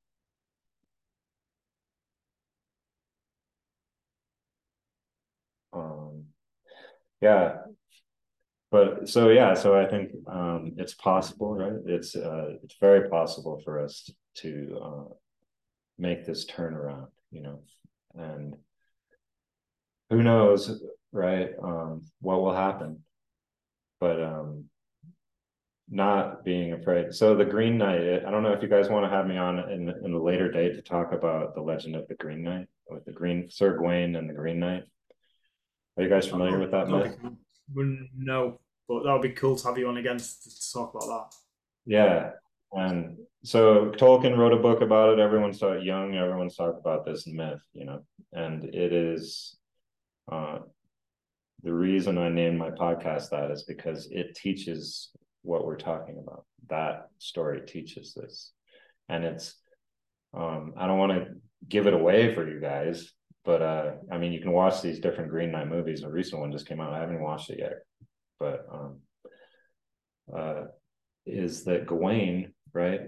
Um, yeah, but so yeah, so I think um, it's possible, right? It's uh, it's very possible for us to uh, make this turnaround, you know, and who knows, right? Um, what will happen? But um, not being afraid. So the Green Knight, I don't know if you guys want to have me on in in a later date to talk about the legend of the Green Knight with the Green Sir Gawain and the Green Knight. Are you guys familiar with that myth? No, but that would be cool to have you on again to talk about that. Yeah, and so Tolkien wrote a book about it. Everyone's talking young. Everyone's talked about this myth, you know, and it is. Uh, the reason I named my podcast that is because it teaches what we're talking about. That story teaches this. And it's um, I don't want to give it away for you guys, but uh, I mean you can watch these different Green Knight movies. A recent one just came out. I haven't watched it yet. But um, uh, is that Gawain, right?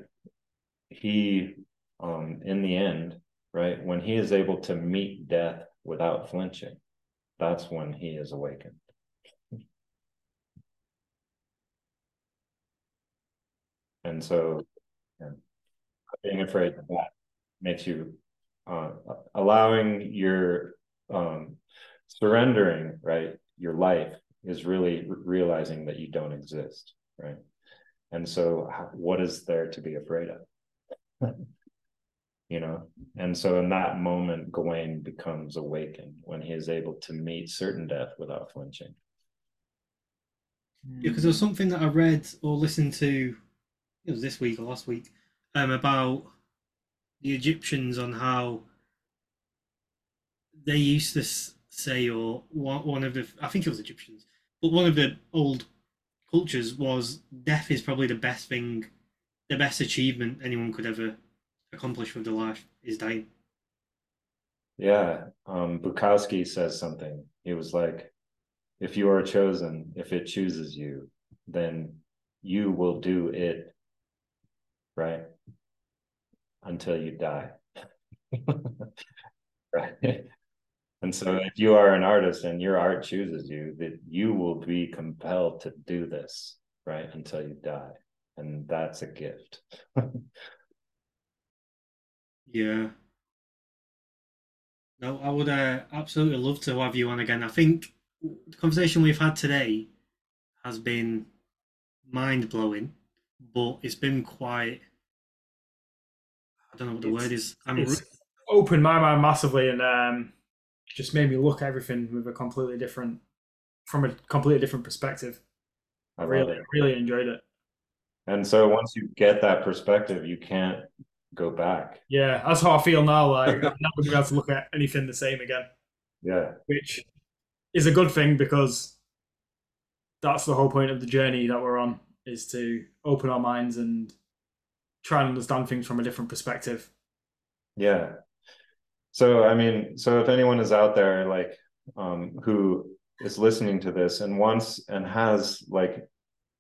He um, in the end, right, when he is able to meet death without flinching, that's when he is awakened. And so, yeah, being afraid of that makes you uh, allowing your um, surrendering, right? Your life is really realizing that you don't exist, right? And so, what is there to be afraid of? *laughs* you know, and so in that moment, Gawain becomes awakened when he is able to meet certain death without flinching. Yeah, because there was something that I read or listened to, it was this week or last week, um, about the Egyptians on how they used to say, or one of the, I think it was Egyptians, but one of the old cultures was death is probably the best thing, the best achievement anyone could ever accomplish with their life is dying. Yeah, um, Bukowski says something. He was like, if you are chosen, if it chooses you, then you will do it, right? Until you die. *laughs* right. And so if you are an artist and your art chooses you, that you will be compelled to do this, right? Until you die. And that's a gift. *laughs* yeah. No, I would uh, absolutely love to have you on again. I think the conversation we've had today has been mind blowing, but it's been quite. I don't know what the it's, word is. I'm it's re- opened my mind massively, and um, just made me look at everything with a completely different from a completely different perspective. I really, it. really enjoyed it. And so once you get that perspective, you can't go back. Yeah, that's how I feel now. Like *laughs* I'm never gonna be able to look at anything the same again. Yeah. Which is a good thing because that's the whole point of the journey that we're on is to open our minds and try and understand things from a different perspective. Yeah so i mean so if anyone is out there like um who is listening to this and wants and has like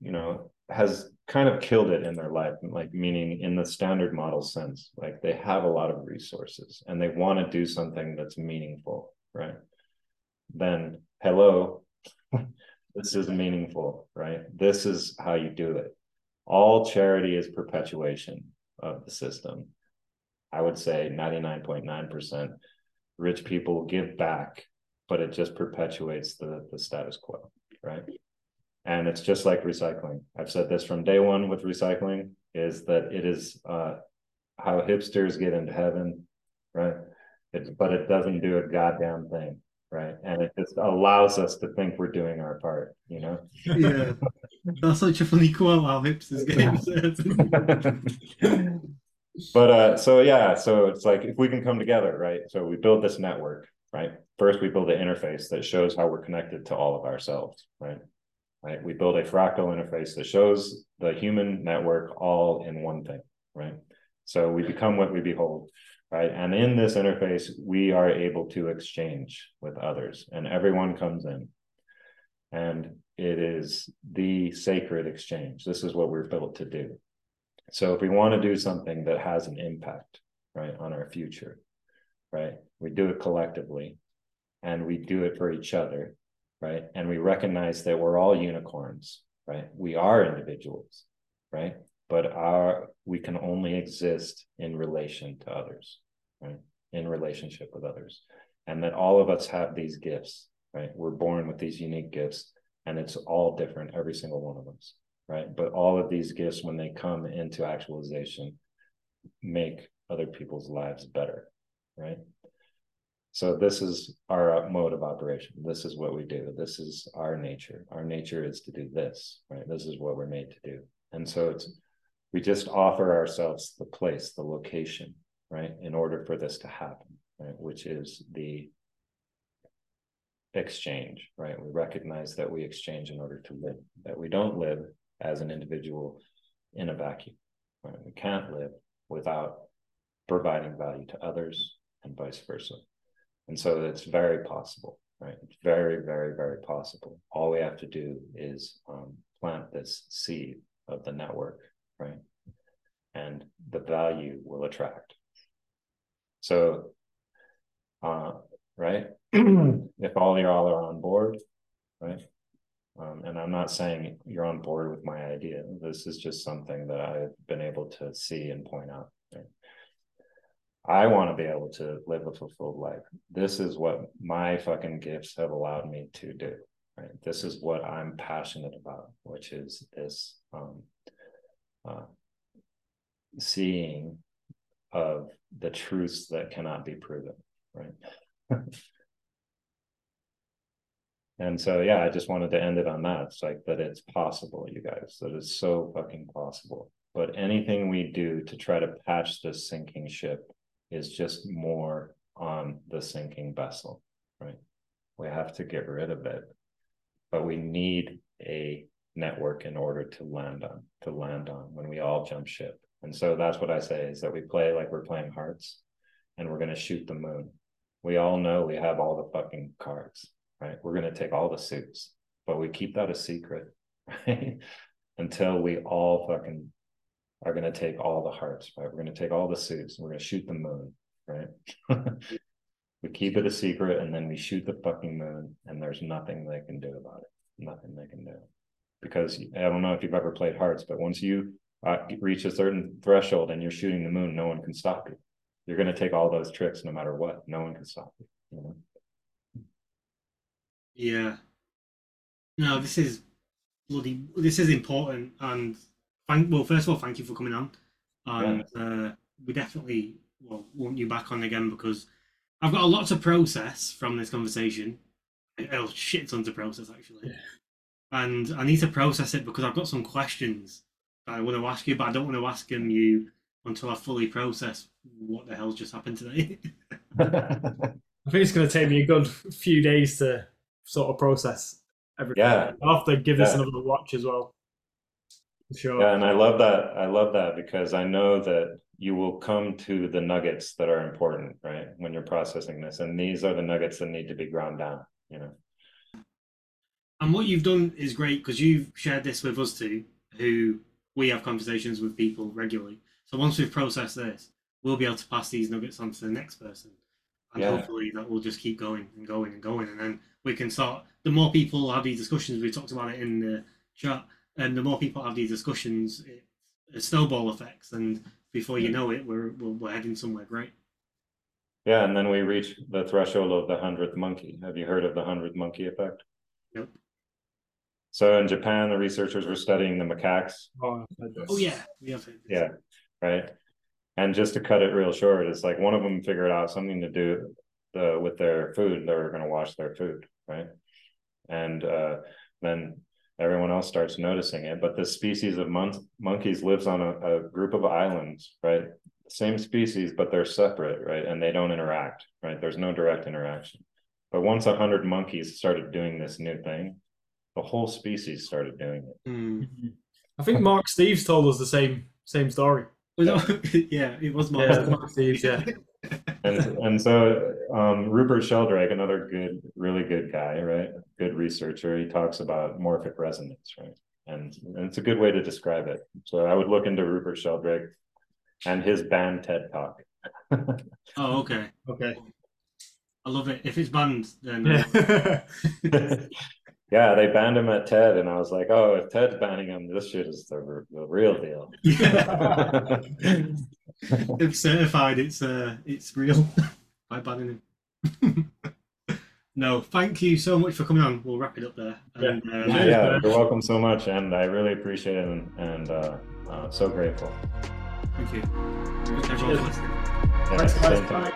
you know has kind of killed it in their life like meaning in the standard model sense like they have a lot of resources and they want to do something that's meaningful right? Then hello *laughs* this is meaningful right? This is how you do it. All charity is perpetuation of the system. I would say 99.9% rich people give back, but it just perpetuates the, the status quo, right? And it's just like recycling. I've said this from day one with recycling is that it is uh, how hipsters get into heaven, right? It, but it doesn't do a goddamn thing, right? And it just allows us to think we're doing our part, you know? *laughs* Yeah. That's such a funny quote how hipsters get *laughs* but uh so yeah so it's like if we can come together right so we build this network right first we build an interface that shows how we're connected to all of ourselves right right? We build a fractal interface that shows the human network all in one thing right? So we become what we behold right? And in this interface we are able to exchange with others and everyone comes in. And it is the sacred exchange. This is what we're built to do. So if we want to do something that has an impact, right, on our future, right, we do it collectively and we do it for each other, right? And we recognize that we're all unicorns, right? We are individuals, right? But our we can only exist in relation to others, right? In relationship with others. And that all of us have these gifts, right? We're born with these unique gifts, and it's all different, every single one of us right? But all of these gifts, when they come into actualization, make other people's lives better, right? So this is our mode of operation. This is what we do. This is our nature. Our nature is to do this, right? This is what we're made to do. And so it's we just offer ourselves the place, the location, right, in order for this to happen, right? Which is the exchange, right? We recognize that we exchange in order to live, that we don't live as an individual in a vacuum. Right? We can't live without providing value to others and vice versa. And so it's very possible, right? It's very, very, very possible. All we have to do is um, plant this seed of the network, right? And the value will attract. So, uh, right? *clears throat* if all y'all are on board, right? Um, and I'm not saying you're on board with my idea. This is just something that I've been able to see and point out. Right? I want to be able to live a fulfilled life. This is what my fucking gifts have allowed me to do. Right. This is what I'm passionate about, which is this um, uh, seeing of the truths that cannot be proven. Right. *laughs* and so, yeah, I just wanted to end it on that. It's like that it's possible, you guys, that it's so fucking possible. But anything we do to try to patch this sinking ship is just more on the sinking vessel, right? We have to get rid of it, but we need a network in order to land on, to land on when we all jump ship. And so that's what I say is that we play like we're playing hearts and we're going to shoot the moon. We all know we have all the fucking cards right? We're going to take all the suits, but we keep that a secret, *laughs* right? Until we all fucking are going to take all the hearts, right? We're going to take all the suits and we're going to shoot the moon, right? *laughs* we keep it a secret and then we shoot the fucking moon and there's nothing they can do about it. Nothing they can do. Because I don't know if you've ever played hearts, but once you uh, reach a certain threshold and you're shooting the moon, no one can stop you. You're going to take all those tricks no matter what. No one can stop you. you know? Yeah. No, this is bloody. This is important, and thank. Well, first of all, thank you for coming on, and yeah. uh, we definitely well want you back on again because I've got a lot to process from this conversation. Oh, shit tons to process actually, yeah. and I need to process it because I've got some questions that I want to ask you, but I don't want to ask them you until I fully process what the hell's just happened today. *laughs* I think it's going to take me a good few days to sort of process everything. Yeah. I'll have to give this yeah. another watch as well. Sure. Yeah, and I love that. I love that because I know that you will come to the nuggets that are important, right? When you're processing this. And these are the nuggets that need to be ground down, you know. And what you've done is great because you've shared this with us too, who we have conversations with people regularly. So once we've processed this, we'll be able to pass these nuggets on to the next person. And yeah. hopefully that will just keep going and going and going. And then we can start. The more people have these discussions, we talked about it in the chat, and the more people have these discussions, it, it snowball effects, and before you know it, we're, we're we're heading somewhere great. Yeah, and then we reach the threshold of the hundredth monkey. Have you heard of the hundredth monkey effect? Nope. So in Japan, the researchers were studying the macaques. Oh, oh yeah, we have Yeah, right. And just to cut it real short, it's like one of them figured out something to do the with their food, they were going to wash their food, right? And uh, then everyone else starts noticing it. But this species of mon- monkeys lives on a, a group of islands, right? Same species, but they're separate, right? And they don't interact, right? There's no direct interaction. But once a hundred monkeys started doing this new thing, the whole species started doing it. Mm-hmm. I think Mark Steves told us the same same story. Yeah, *laughs* yeah it was Mark. Yeah, Mark Steves, yeah. *laughs* and and so um, Rupert Sheldrake, another good, really good guy, right? Good researcher. He talks about morphic resonance, right? And, and it's a good way to describe it. So I would look into Rupert Sheldrake and his banned TED Talk. *laughs* oh, okay, okay. I love it. If it's banned, then yeah. *laughs* *laughs* yeah, they banned him at TED, and I was like, oh, if TED's banning him, this shit is the, the real deal. *laughs* if certified, it's uh, it's real *laughs* by banning him. *laughs* no, thank you so much for coming on. We'll wrap it up there. And, yeah. Uh, yeah, yeah, you're welcome so much, and I really appreciate it, and, and uh, uh, so grateful. Thank you. Thanks, Yeah, Thanks, guys. Bye.